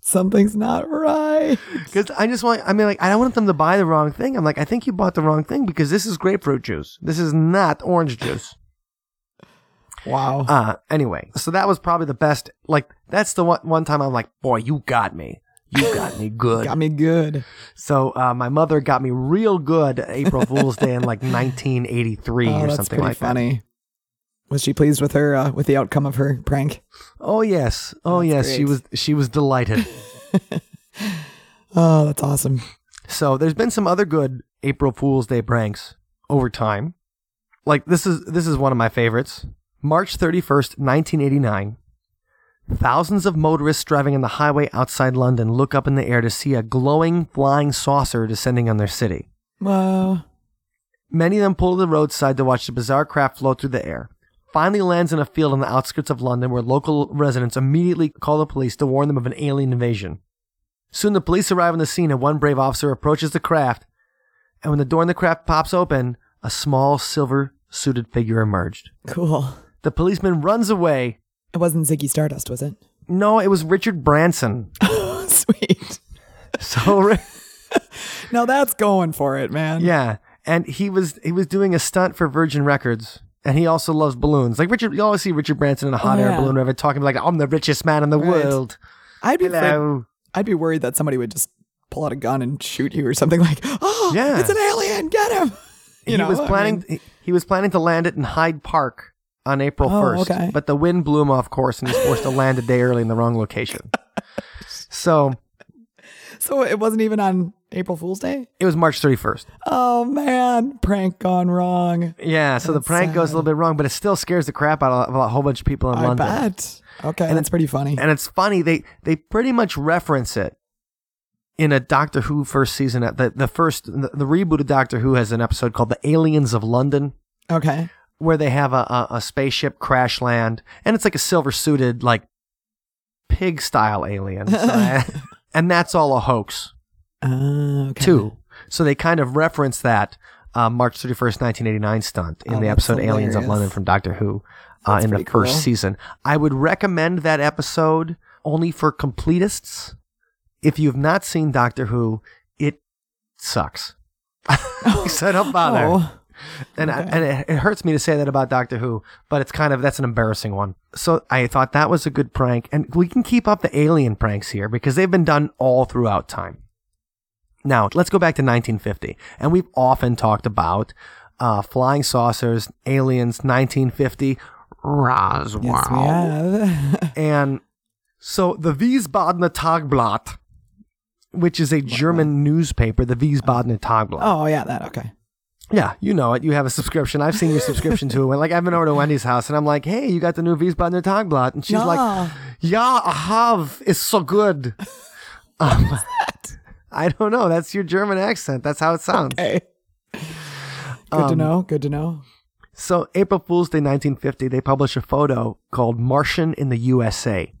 Something's not right. Because I just want I mean like I don't want them to buy the wrong thing. I'm like, I think you bought the wrong thing because this is grapefruit juice. This is not orange juice. Wow. Uh, anyway, so that was probably the best. Like, that's the one, one time I'm like, boy, you got me. You got me good. Got me good. So, uh, my mother got me real good April Fool's Day in like 1983 Oh, or something like that. funny. Was she pleased with her uh, with the outcome of her prank? Oh, yes. Oh, yes. She was, she was delighted. Oh, that's awesome. so, there's been some other good April Fool's Day pranks over time. Like, this is, this is one of my favorites. March 31st, 1989. Thousands of motorists driving on the highway outside London look up in the air to see a glowing flying saucer descending on their city. Whoa. Many of them pull to the roadside to watch the bizarre craft float through the air. Finally lands in a field on the outskirts of London where local residents immediately call the police to warn them of an alien invasion. Soon the police arrive on the scene and one brave officer approaches the craft, and when the door in the craft pops open, a small silver suited figure emerged. Cool. The policeman runs away. It wasn't Ziggy Stardust, was it? No, it was Richard Branson. Oh, Sweet. So Now that's going for it, man. Yeah, and he was he was doing a stunt for Virgin Records, and he also loves balloons. Like Richard, you always see Richard Branson in a hot Oh, air yeah. balloon, whatever, talking like I'm the richest man in the Right. world. I'd be afraid, I'd be worried that somebody would just pull out a gun and shoot you or something like, "Oh, Yeah. it's an alien, get him." You he know, was I planning. mean, he, he was planning to land it in Hyde Park on April Oh, first, okay. but the wind blew him off course, and he's forced to land a day early in the wrong location. So so it wasn't even on April Fool's Day. it was March 31st. Oh man, prank gone wrong. Yeah, so the That's prank goes a little bit wrong, but it still scares the crap out of a whole bunch of people in I London. bet. Okay, and it's pretty funny. and it's funny they they pretty much reference it in a Doctor Who first season. The the first the, the reboot of Doctor Who has an episode called "The Aliens of London," Okay. Where they have a a, a spaceship crash land, and it's like a silver suited like pig style alien, and that's all a hoax Uh, okay. too. So they kind of reference that. Uh, March 31st, 1989 stunt in Oh, the episode Aliens of. London from Doctor Who uh, in the first cool. season. I would recommend that episode only for completists. If you've not seen Doctor Who, it sucks. so don't bother. Oh, and I, and it, it hurts me to say that about Doctor Who, but it's kind of that's an embarrassing one. So I thought that was a good prank, and we can keep up the alien pranks here because they've been done all throughout time. Now let's go back to 1950, and we've often talked about uh, flying saucers, aliens, 1950, Roswell, yes, we have. and so the Wiesbadener Tagblatt, which is a German newspaper, the Wiesbadener Tagblatt. oh yeah, that okay. Yeah, you know it. You have a subscription. I've seen your subscription to it. Like I've been over to Wendy's house and I'm like, hey, you got the new Wiesbadener Tagblatt, and she's like, Yeah. yeah, I have. It's so good. Um, I don't know. That's your German accent. That's how it sounds. Hey. Good Um, to know. Good to know. So April Fool's Day 1950, they publish a photo called Martian in the USA,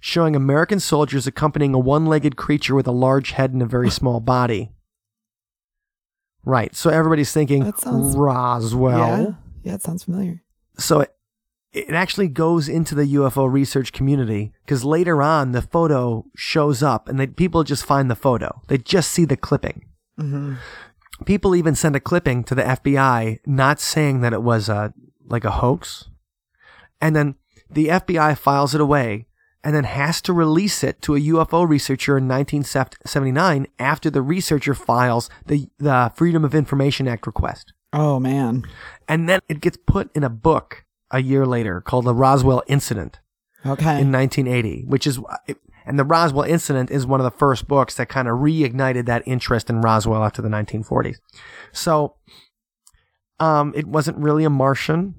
showing American soldiers accompanying a one-legged creature with a large head and a very small body. Right. So everybody's thinking That sounds- Roswell. yeah, yeah, it sounds familiar. so it, it actually goes into the UFO research community because later on the photo shows up and they, people just find the photo. They just see the clipping. Mm-hmm. People even send a clipping to the FBI, not saying that it was a like a hoax, and then the FBI files it away and then has to release it to a UFO researcher in 1979 after the researcher files the, the Freedom of Information Act request. Oh man. And then it gets put in a book a year later called the Roswell Incident Okay. in 1980, which is, and the Roswell Incident is one of the first books that kind of reignited that interest in Roswell after the 1940s. So, um, it wasn't really a Martian.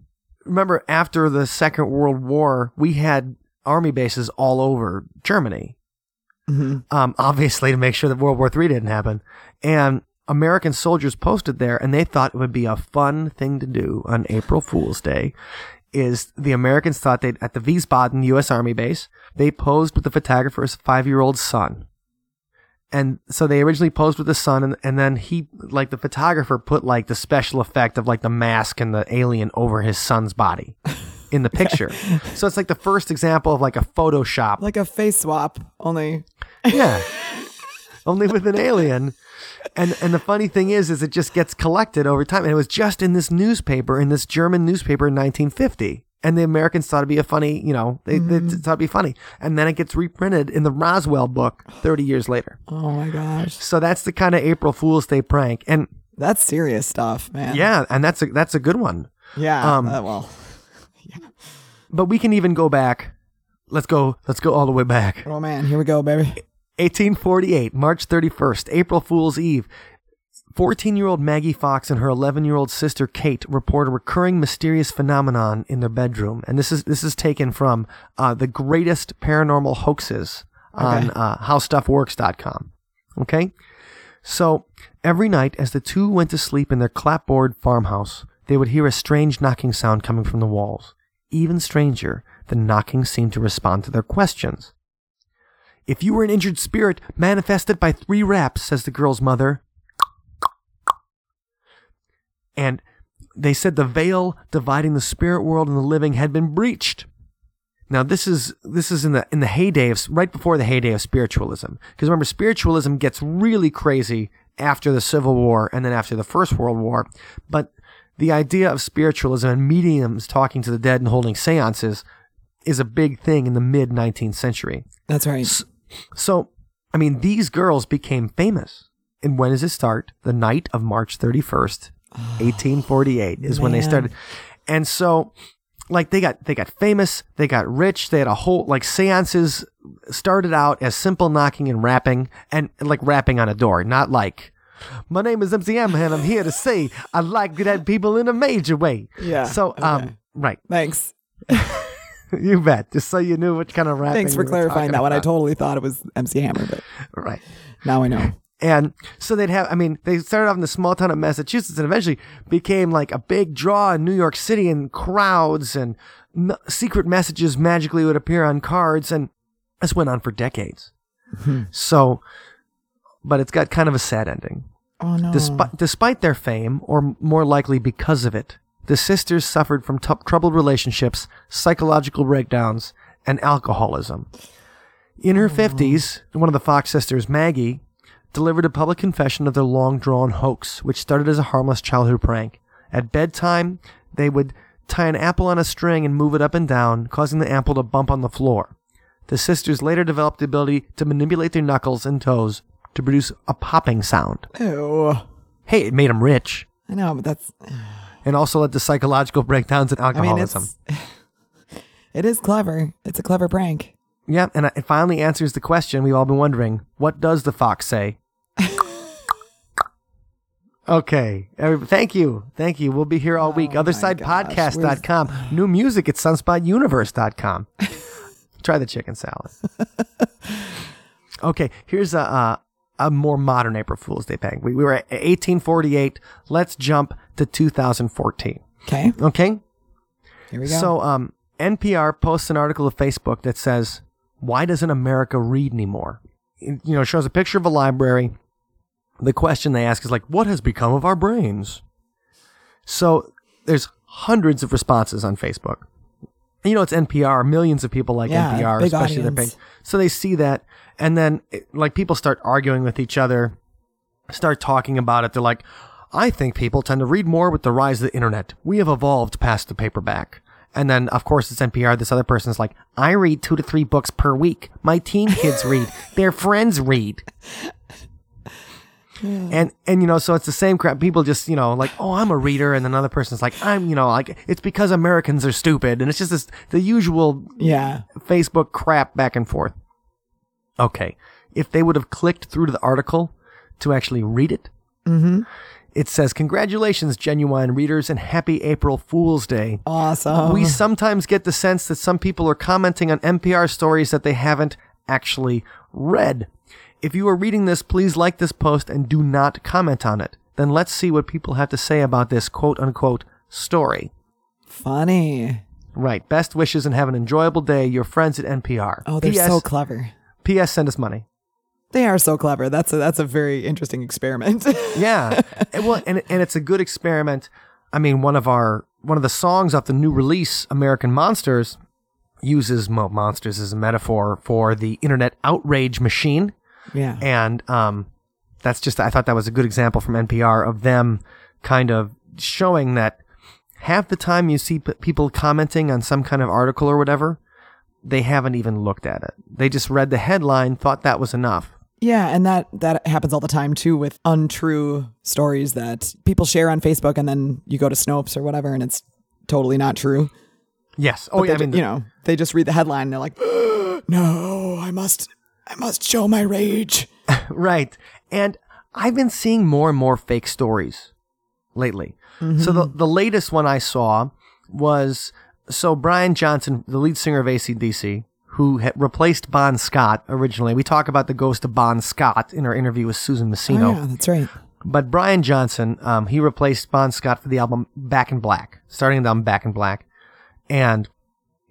Remember, after the Second World War, we had army bases all over Germany. Mhm. Um, obviously to make sure that World War III didn't happen. And American soldiers posted there, and they thought it would be a fun thing to do on April Fool's Day. Is the Americans thought they'd at the Wiesbaden U.S. Army base, they posed with the photographer's five-year-old son, and so they originally posed with the son, and, and then he, like the photographer, put like the special effect of like the mask and the alien over his son's body in the picture. so it's like the first example of like a Photoshop like a face swap, only yeah. Only with an alien. And and the funny thing is is it just gets collected over time. And it was just in this newspaper, in this German newspaper in 1950. And the Americans thought it'd be a funny, you know, they, they thought it'd be funny. And then it gets reprinted in the Roswell book 30 years later. oh my gosh. So that's the kind of April Fool's Day prank. And That's serious stuff, man. yeah, and that's a that's a good one. Yeah. Um, uh, well, But we can even go back. Let's go let's go all the way back. oh man, here we go, baby. 1848, March 31st, April Fool's Eve. 14 year old Maggie Fox and her 11 year old sister Kate report a recurring mysterious phenomenon in their bedroom. And this is, this is taken from uh, the greatest paranormal hoaxes on Okay. uh, howstuffworks.com. Okay? So every night as the two went to sleep in their clapboard farmhouse, they would hear a strange knocking sound coming from the walls. Even stranger, the knocking seemed to respond to their questions. If you were an injured spirit manifested by three raps, says the girl's mother. And they said the veil dividing the spirit world and the living had been breached. Now this is this is in the in the heyday of right before the heyday of spiritualism. Because remember, spiritualism gets really crazy after the Civil War and then after the First World War. But the idea of spiritualism and mediums talking to the dead and holding seances is a big thing in the mid 19th century. That's right. So, I mean, these girls became famous. And when does it start? The night of March 31st, 1848 ah, is when they started. And so, like they got they got famous, they got rich, they had a whole like seances started out as simple knocking and rapping and like rapping on a door, not like my name is MCM and I'm here to say I like dead people in a major way. Yeah, So, um, right. Thanks. you bet. Just so you knew what kind of rapping. Thanks for we clarifying that one. I totally thought it was MC Hammer, but Right. now I know. And so they'd have, I mean, they started off in the small town of Massachusetts and eventually became like a big draw in New York City and crowds and secret messages magically would appear on cards. And this went on for decades. so, but it's got kind of a sad ending. Oh no. Despite, despite their fame, or more likely because of it, the sisters suffered from t- troubled relationships, psychological breakdowns, and alcoholism. In her 50s, one of the Fox sisters, Maggie, delivered a public confession of their long drawn hoax, which started as a harmless childhood prank. At bedtime, they would tie an apple on a string and move it up and down, causing the apple to bump on the floor. The sisters later developed the ability to manipulate their knuckles and toes to produce a popping sound. Ew. Hey, it made him rich I know, but that's. and also led to psychological breakdowns and I mean, alcoholism. it's. It is clever. It's a clever prank. yeah, and it finally answers the question we've all been wondering what does the fox say? okay. every- Thank you. Thank you. We'll be here all week. Oh my gosh, OtherSidePodcast.com. New music at sunspotuniverse.com. Try the chicken salad. okay, here's a, a, a more modern April Fool's Day prank. We, we were at 1848. Let's jump to 2014. Okay. Okay? Here we go. So, um, NPR posts an article to Facebook that says, "Why doesn't America read anymore?" It, you know, shows a picture of a library. The question they ask is like, "What has become of our brains?" So, there's hundreds of responses on Facebook. You know, it's NPR. Millions of people like Yeah, NPR, especially their audience. big. So they see that, and then it, like people start arguing with each other, start talking about it. They're like, I think people tend to read more with the rise of the internet. We have evolved past the paperback. And then, of course, it's NPR. This other person's like, I read two to three books per week. My teen kids read. Their friends read. Hmm. And and you know, so it's the same crap. People just you know like, oh, I'm a reader, and another person's like, I'm you know like it's because Americans are stupid, and it's just this the usual Yeah. Facebook crap back and forth. Okay, if they would have clicked through to the article to actually read it, mm-hmm. it says, "Congratulations, genuine readers, and happy April Fool's Day." Awesome. we sometimes get the sense that some people are commenting on NPR stories that they haven't actually read. If you are reading this, please like this post and do not comment on it. Then let's see what people have to say about this quote unquote story. Funny. Right. Best wishes and have an enjoyable day. Your friends at NPR. Oh, they're P.S. so clever. P.S. Send us money. They are so clever. That's a that's a very interesting experiment. Yeah. and, well, and, and it's a good experiment. I mean, one of our, one of the songs off the new release, American Monsters, uses mo- monsters as a metaphor for the internet outrage machine. Yeah. And um, that's just, I thought that was a good example from NPR of them kind of showing that half the time you see p- people commenting on some kind of article or whatever, they haven't even looked at it. They just read the headline, thought that was enough. Yeah, and that that happens all the time too with untrue stories that people share on Facebook, and then you go to Snopes or whatever, and it's totally not true. Yes. Oh, But yeah. I mean, ju- you know, they just read the headline and they're like, "No, I must, I must show my rage." Right. And I've been seeing more and more fake stories lately. So the, the latest one I saw was so Brian Johnson, the lead singer of ACDC, who replaced Bon Scott originally. We talk about the ghost of Bon Scott in our interview with Susan Messino. Oh, yeah, that's right. But Brian Johnson, um, he replaced Bon Scott for the album Back in Black, starting the album Back in Black. And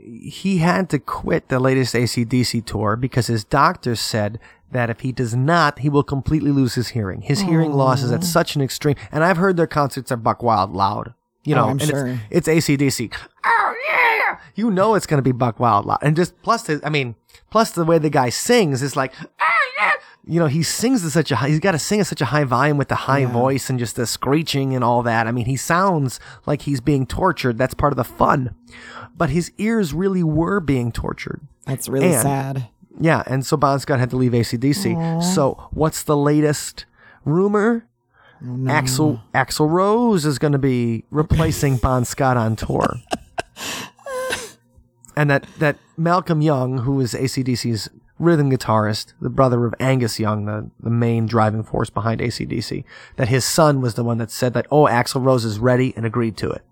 he had to quit the latest ACDC tour because his doctor said that if he does not, he will completely lose his hearing. His hearing loss is at such an extreme. And I've heard their concerts are buck wild loud. You oh, know, Oh, and sure. it's, it's ACDC. Oh, yeah. You know it's going to be buck wild loud. And just plus, his, I mean, plus the way the guy sings is like, oh, yeah. You know, he sings at such a high, he's got to sing at such a high volume with the high voice and just the screeching and all that. I mean, he sounds like he's being tortured. That's part of the fun. But his ears really were being tortured. That's really And- sad. Yeah, and so Bon Scott had to leave ACDC. So what's the latest rumor? Axl Axl Rose is going to be replacing Bon Scott on tour. and that, that Malcolm Young, who is ACDC's rhythm guitarist, the brother of Angus Young, the, the main driving force behind ACDC, that his son was the one that said that, oh, Axl Rose is ready and agreed to it.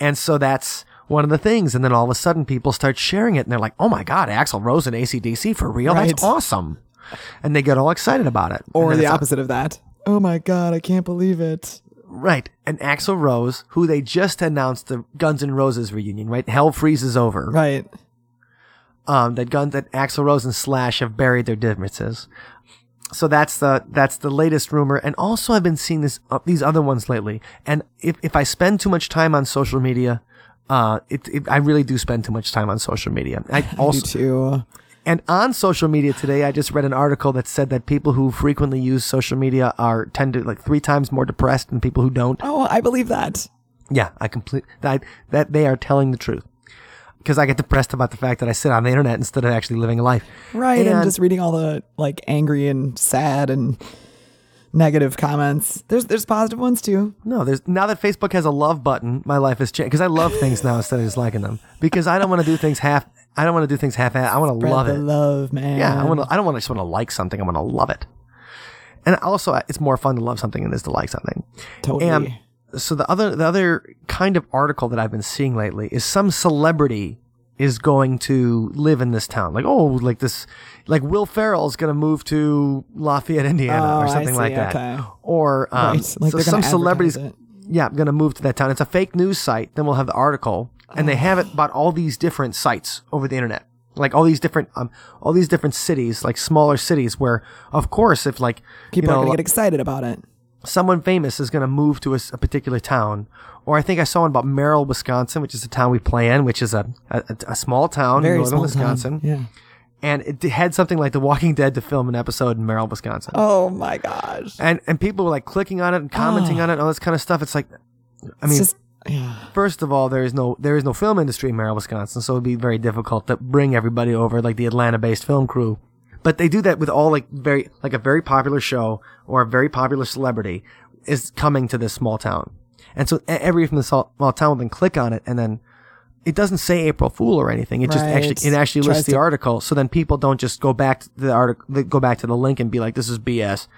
And so that's one of the things. And then all of a sudden people start sharing it and they're like, oh my God, Axl Rose and ACDC for real? That's awesome. And they get all excited about it. Or the opposite of that. Oh my god, I can't believe it. Right. And Axl Rose, who they just announced the Guns N' Roses reunion, right? Hell freezes over. Right. Um, that Guns that Axl Rose and Slash have buried their differences. So that's the that's the latest rumor. And also, I've been seeing this uh, these other ones lately. And if if I spend too much time on social media, uh, it, it I really do spend too much time on social media. I also too. and on social media today, I just read an article that said that people who frequently use social media are tend to like three times more depressed than people who don't. Oh, I believe that. Yeah, I complete that that they are telling the truth. Because I get depressed about the fact that I sit on the internet instead of actually living a life. Right, and, And- just reading all the like angry and sad and negative comments. There's there's positive ones too. No, there's now that Facebook has a love button, my life has changed. Because I love things now instead of just liking them. Because I don't want to do things half. I don't want to do things half. I want to love the it. love, man. Yeah, I want to. I don't want to just want to like something. I want to love it. And also, it's more fun to love something than it is to like something. totally. And so the other the other kind of article that I've been seeing lately is some celebrity is going to live in this town. Like oh, like this, like Will Ferrell's going to move to Lafayette, Indiana, Oh, or something see, like that. okay. Or um, Right, like so some celebrities, advertise yeah, going to move to that town. It's a fake news site. Then we'll have the article, and they have it about all these different sites over the internet. Like all these different, um, all these different cities, like smaller cities, where of course, if like People you are gonna get excited about it. Someone famous is going to move to a particular town. Or I think I saw one about Merrill, Wisconsin, which is a town we play in, which is a, a, a small town Very in northern small town. Wisconsin. Yeah. And it had something like The Walking Dead to film an episode in Merrill, Wisconsin. Oh my gosh. And and people were like clicking on it and commenting ah. on it and all this kind of stuff. It's like, I mean, just Yeah. First of all, there is no there is no film industry in Merrill, Wisconsin, so it'd be very difficult to bring everybody over like the Atlanta-based film crew. But they do that with all like very like a very popular show or a very popular celebrity is coming to this small town, and so e- everybody from the small town will then click on it, and then it doesn't say April Fool or anything. It just actually it actually lists the to- article, so then people don't just go back to the article, go back to the link and be like, "This is BS,"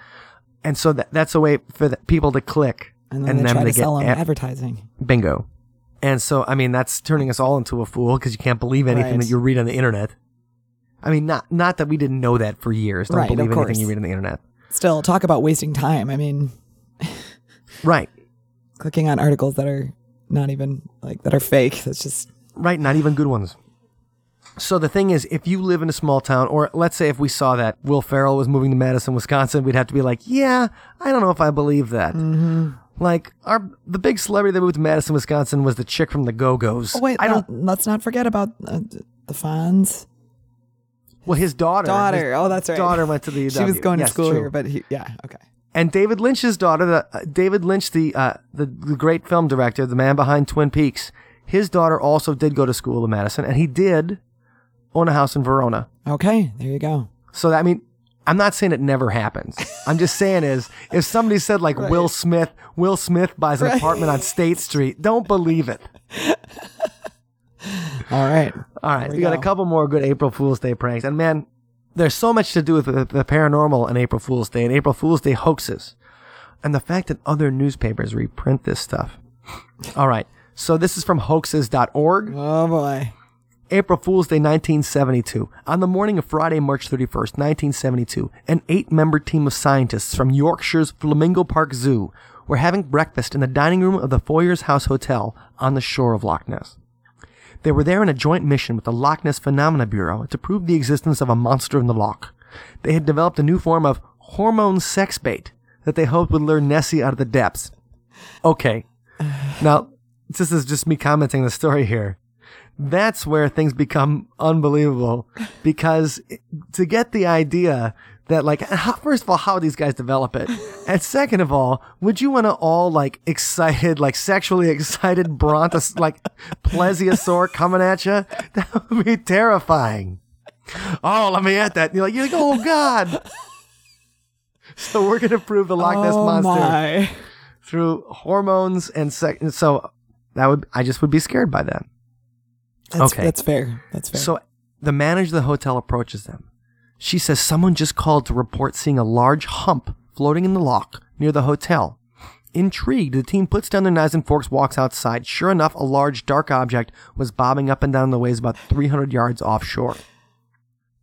and so that that's a way for the people to click And then they try to to sell them ad- advertising. Bingo. And so, I mean, that's turning us all into a fool because you can't believe anything Right. that you read on the internet. I mean, not not that we didn't know that for years. Don't Right, believe course. anything you read on the internet. Still, talk about wasting time. I mean, Right. clicking on articles that are not even like that are fake. That's just Right. Not even good ones. So the thing is, if you live in a small town, or let's say if we saw that Will Ferrell was moving to Madison, Wisconsin, we'd have to be like, yeah, I don't know if I believe that. Mm-hmm. Like our the big celebrity that moved to Madison, Wisconsin was the chick from the Go Go's. Oh wait, I don't. let's not forget about uh, the Fonz Well, his daughter. daughter. his Oh, that's right. Daughter went to the. UW. She was going Yes, to school true. here, but he, yeah, okay. and David Lynch's daughter, the, uh, David Lynch, the, uh, the the great film director, the man behind Twin Peaks, his daughter also did go to school in Madison, and he did own a house in Verona. Okay, there you go. So I mean, I'm not saying it never happens. I'm just saying is if somebody said like Will Smith, Will Smith buys an apartment on State Street, don't believe it. All right. All right, we, we got a couple more good April Fool's Day pranks, and man, there's so much to do with the, the paranormal and April Fool's Day and April Fool's Day hoaxes, and the fact that other newspapers reprint this stuff. All right, so this is from hoaxes.org. Oh boy. April Fool's Day 1972. On the morning of Friday, March 31st, 1972, an eight member team of scientists from Yorkshire's Flamingo Park Zoo were having breakfast in the dining room of the Foyers House Hotel on the shore of Loch Ness. They were there in a joint mission with the Loch Ness Phenomena Bureau to prove the existence of a monster in the loch. They had developed a new form of hormone sex bait that they hoped would lure Nessie out of the depths. Okay. Now, this is just me commenting the story here that's where things become unbelievable because to get the idea that like how, first of all how these guys develop it and second of all would you want to all like excited like sexually excited brontos like plesiosaur coming at you that would be terrifying oh let me at that you're like you're like oh god so we're gonna prove the loch ness oh monster my. through hormones and sex so that would i just would be scared by that That's, Okay. That's fair. That's fair. so the manager of the hotel approaches them. She says someone just called to report seeing a large hump floating in the loch near the hotel. Intrigued, the team puts down their knives and forks, walks outside. Sure enough, a large dark object was bobbing up and down the waves about 300 yards offshore.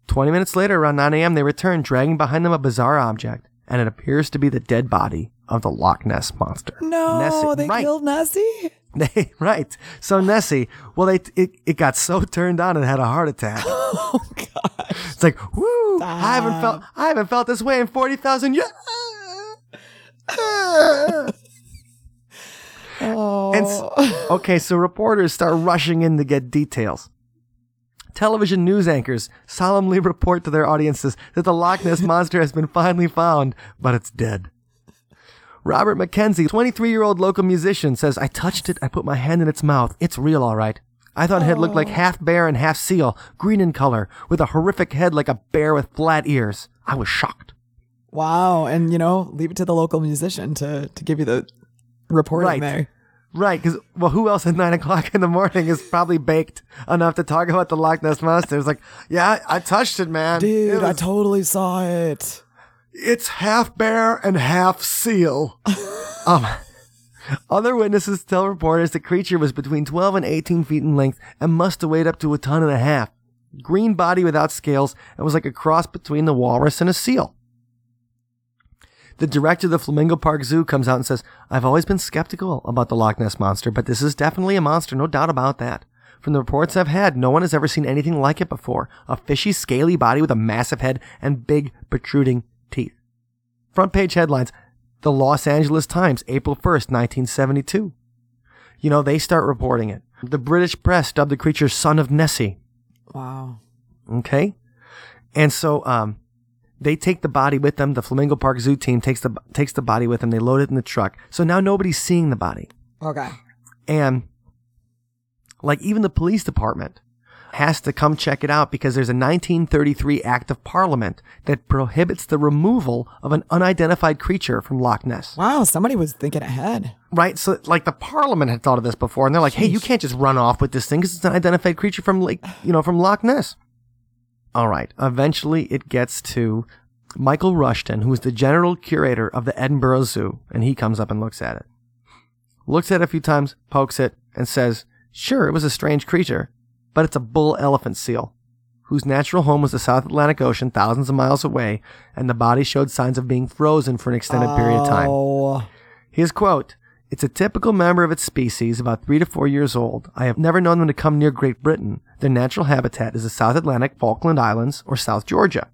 20 minutes later, around 9 a.m., they return, dragging behind them a bizarre object, and it appears to be the dead body of the Loch Ness monster. no, Nessie- they right. killed Nessie. They, right. So Nessie, well, they, it, it got so turned on and had a heart attack. Oh god. It's like, woo! I haven't felt I haven't felt this way in forty thousand years. Oh. And okay, so reporters start rushing in to get details. Television news anchors solemnly report to their audiences that the Loch Ness monster has been finally found, but it's dead. Robert McKenzie, 23 year old local musician, says, I touched it, I put my hand in its mouth. It's real, all right. I thought it had looked like oh. half bear and half seal, green in color, with a horrific head like a bear with flat ears. I was shocked. wow. And you know, leave it to the local musician to to give you the reporting Right. there. Right, because well, who else at nine o'clock in the morning is probably baked enough to talk about the Loch Ness monster? It's like, yeah, I touched it, man. Dude, It I totally saw it. It's half bear and half seal. um, other witnesses tell reporters the creature was between 12 and 18 feet in length and must have weighed up to a ton and a half. Green body without scales and was like a cross between the walrus and a seal. The director of the Flamingo Park Zoo comes out and says, I've always been skeptical about the Loch Ness Monster, but this is definitely a monster, no doubt about that. From the reports I've had, no one has ever seen anything like it before. A fishy, scaly body with a massive head and big, protruding teeth. Front page headlines The Los Angeles Times, April 1st, 1972. You know, they start reporting it. The British press dubbed the creature Son of Nessie. Wow. Okay. And so, um, they take the body with them. The Flamingo Park Zoo team takes the takes the body with them. They load it in the truck. So now nobody's seeing the body. Okay. And like even the police department has to come check it out because there's a 1933 act of parliament that prohibits the removal of an unidentified creature from Loch Ness. Wow, somebody was thinking ahead. Right? So like the parliament had thought of this before and they're like, "Hey, you can't just run off with this thing because it's an unidentified creature from like, you know, from Loch Ness." All right. Eventually it gets to Michael Rushton, who is the general curator of the Edinburgh Zoo, and he comes up and looks at it. Looks at it a few times, pokes it, and says, Sure, it was a strange creature, but it's a bull elephant seal, whose natural home was the South Atlantic Ocean thousands of miles away, and the body showed signs of being frozen for an extended period of time. Oh, His quote, It's a typical member of its species, about three to four years old. I have never known them to come near Great Britain. Their natural habitat is the South Atlantic, Falkland Islands, or South Georgia.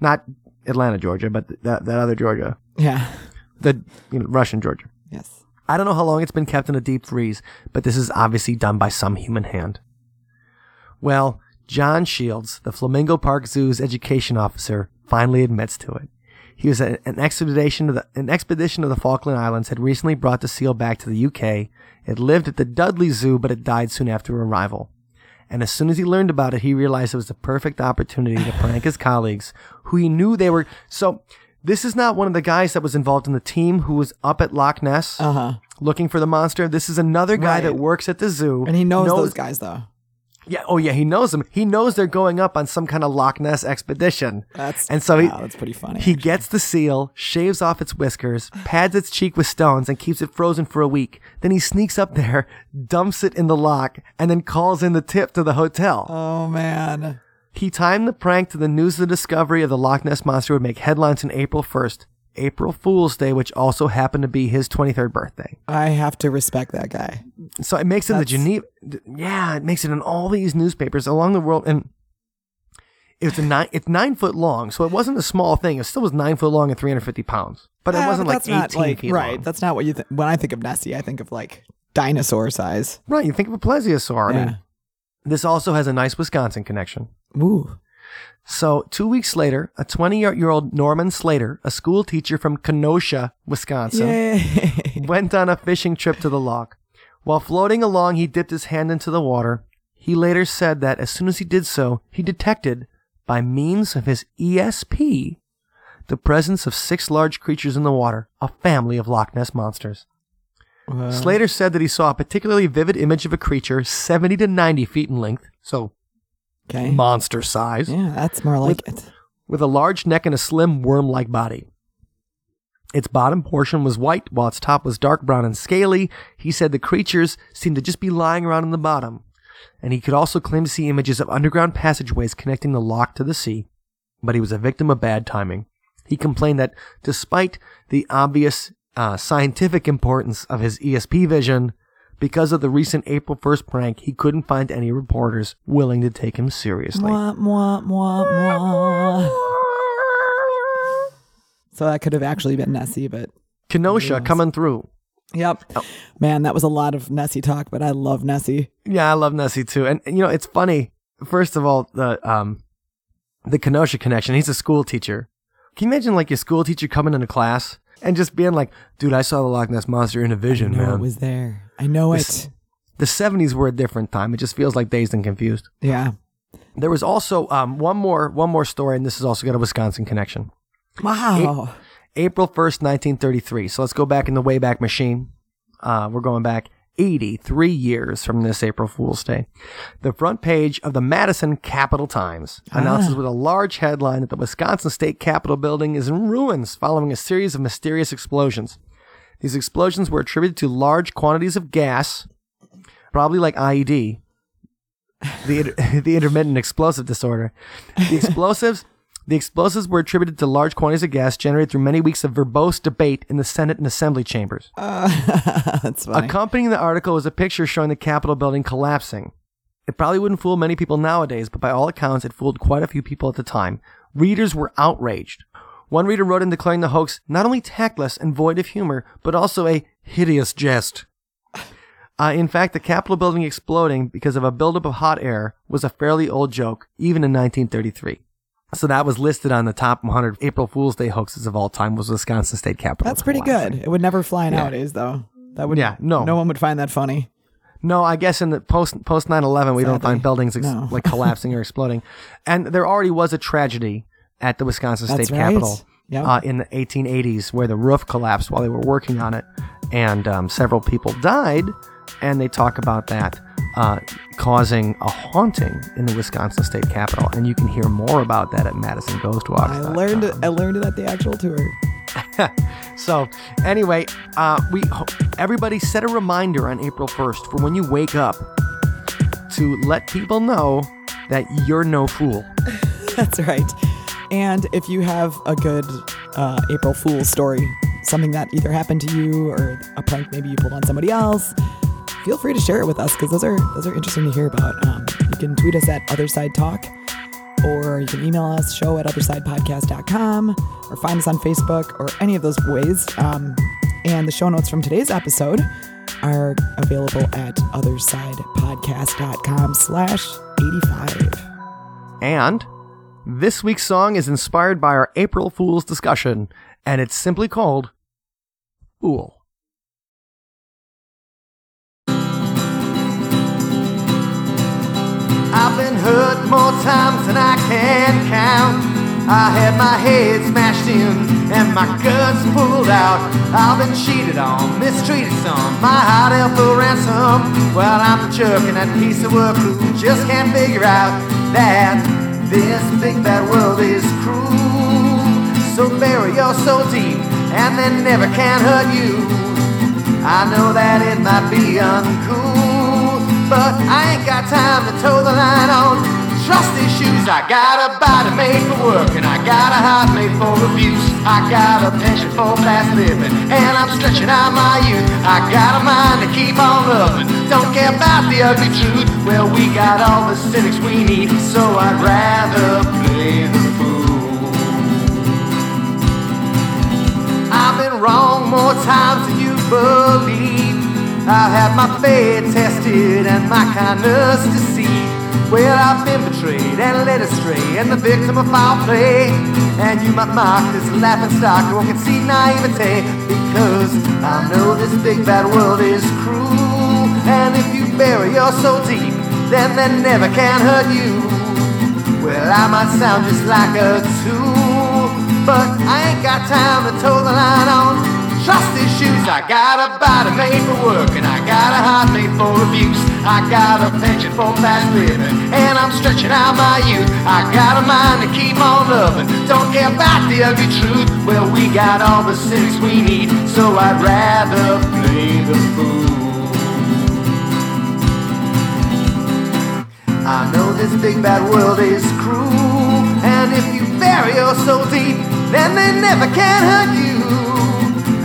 Not Atlanta, Georgia, but that, that other Georgia. yeah. The you know, Russian Georgia. Yes. I don't know how long it's been kept in a deep freeze, but this is obviously done by some human hand. Well, John Shields, the Flamingo Park Zoo's education officer, finally admits to it. He was at an expedition to the an expedition to the Falkland Islands had recently brought the seal back to the UK. It lived at the Dudley Zoo, but it died soon after arrival. And as soon as he learned about it, he realized it was the perfect opportunity to prank his colleagues, who he knew they were. So, this is not one of the guys that was involved in the team who was up at Loch Ness Uh huh. looking for the monster. This is another guy Right. that works at the zoo. And he knows, those guys though. Yeah. Oh, yeah. He knows them. He knows they're going up on some kind of Loch Ness expedition. That's and so he, wow, that's pretty funny. he gets the seal, shaves off its whiskers, pads its cheek with stones, and keeps it frozen for a week. Then he sneaks up there, dumps it in the loch, and then calls in the tip to the hotel. oh man. He timed the prank to the news of the discovery of the Loch Ness monster would make headlines on April 1st, April Fool's Day, which also happened to be his 23rd birthday. I have to respect that guy. So it makes it in the That's- Geneva. Yeah, it makes it in all these newspapers along the world, and it's a nine. It's nine foot long, so it wasn't a small thing. It still was nine foot long and 350 pounds, but it Yeah, wasn't but like 18 not like feet right. long. That's not what you think. When I think of Nessie, I think of like dinosaur size. Right. You think of a plesiosaur. I mean, this also has a nice Wisconsin connection. Ooh. So two weeks later, a 20 year old Norman Slater, a school teacher from Kenosha, Wisconsin, Yay. went on a fishing trip to the loch. While floating along, he dipped his hand into the water. He later said that as soon as he did so, he detected, by means of his ESP, the presence of six large creatures in the water, a family of Loch Ness monsters. Slater said that he saw a particularly vivid image of a creature 70 to 90 feet in length, so okay. monster size, Yeah, that's more like it. with a large neck and a slim worm like body. Its bottom portion was white, while its top was dark brown and scaly. He said the creatures seemed to just be lying around in the bottom. And he could also claim to see images of underground passageways connecting the loch to the sea. But he was a victim of bad timing. He complained that despite the obvious uh, scientific importance of his ESP vision, because of the recent April 1st prank, he couldn't find any reporters willing to take him seriously. Mwah, mwah, mwah, mwah. So that could have actually been Nessie, but Kenosha coming through. yep. Oh. Man, that was a lot of Nessie talk, but I love Nessie. Yeah, I love Nessie too. And, you know, it's funny. First of all, the um the Kenosha connection. He's a school teacher. Can you imagine like your school teacher coming into class and just being like, "Dude, I saw the Loch Ness monster in a vision, I know man." it was there. I know it. the 70s were a different time. It just feels like dazed and confused. Yeah. There was also um one more one more story and this has also got a Wisconsin connection. Wow. April 1st, 1933. So let's go back in the Wayback Machine. Uh, we're going back 83 years from this April Fool's Day. The front page of the Madison Capital Times announces with a large headline that the Wisconsin State Capitol building is in ruins following a series of mysterious explosions. These explosions were attributed to large quantities of gas, probably like IED, the, inter- the intermittent explosive disorder. The explosives the explosives were attributed to large quantities of gas generated through many weeks of verbose debate in the Senate and Assembly chambers. That's funny. Accompanying the article was a picture showing the Capitol building collapsing. It probably wouldn't fool many people nowadays, but by all accounts, it fooled quite a few people at the time. Readers were outraged. One reader wrote in declaring the hoax not only tactless and void of humor, but also a hideous jest. Uh, in fact, the Capitol building exploding because of a buildup of hot air was a fairly old joke, even in 1933. So that was listed on the top 100 April Fool's Day hoaxes of all time was Wisconsin State Capitol. That's pretty good. It would never fly nowadays, though. That would. Yeah, no. No one would find that funny. No, I guess in the post post 9/11 we don't find buildings ex- no. like collapsing or exploding, and there already was a tragedy at the Wisconsin That's State right. Capitol Yep. uh, in the 1880s where the roof collapsed while they were working on it, and um, several people died, and they talk about that uh, causing a haunting in the Wisconsin State Capitol, and you can hear more about that at Madison Ghost Walk. I learned it. I learned it at the actual tour. So anyway, uh, we everybody set a reminder on April 1st for when you wake up to let people know that you're no fool. That's right. And if you have a good uh, April Fool's story, something that either happened to you or a prank maybe you pulled on somebody else, feel free to share it with us because those are those are interesting to hear about. Um, you can tweet us at Other Side Talk, or you can email us show at othersidepodcast.com, or find us on Facebook or any of those ways. Um, and the show notes from today's episode are available at othersidepodcast.com slash 85. And this week's song is inspired by our April Fool's discussion, and it's simply called Fool. I've been hurt more times than I can count. I had my head smashed in and my guts pulled out. I've been cheated on, mistreated some, my heart held for ransom. Well, I'm the jerk and that piece of work who just can't figure out that this big bad world is cruel. So bury your soul deep and they never can hurt you. I know that it might be uncool, but I ain't got time to toe the line on trusty shoes. I got a body made for work, and I got a heart made for abuse. I got a penchant for fast living, and I'm stretching out my youth. I got a mind to keep on loving, don't care about the ugly truth. Well, we got all the cynics we need, so I'd rather play the fool. I've been wrong more times than you believe. I've had my faith tested and my kindness deceived. Well, I've been betrayed and led astray and the victim of foul play. And you might mock this laughing stock or concede naivete because I know this big bad world is cruel. And if you bury your soul deep, then they never can hurt you. Well, I might sound just like a tool, but I ain't got time to toe the line on trusty shoes. I got a body made for work, and I got a heart made for abuse. I got a penchant for fast living, and I'm stretching out my youth. I got a mind to keep on loving, don't care about the ugly truth. Well, we got all the cynics we need, so I'd rather play the fool. I know this big bad world is cruel, and if you bury your soul deep, then they never can hurt you.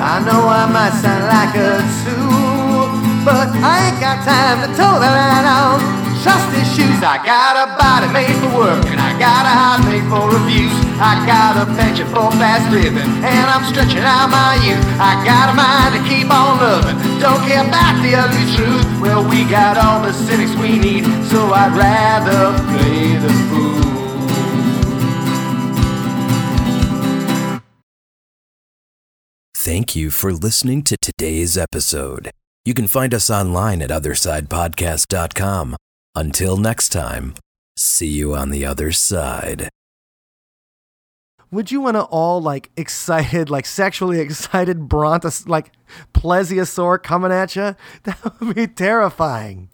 I know I might sound like a tool, but I ain't got time to toe the line on trusty shoes. I got a body made for work, and I got a heart made for abuse. I got a penchant for fast living, and I'm stretching out my youth. I got a mind to keep on loving, don't care about the ugly truth. Well, we got all the cynics we need, so I'd rather play the fool. Thank you for listening to today's episode. You can find us online at othersidepodcast.com. Until next time, see you on the other side. Would you want to all like excited, like sexually excited brontos, like plesiosaur coming at you? That would be terrifying.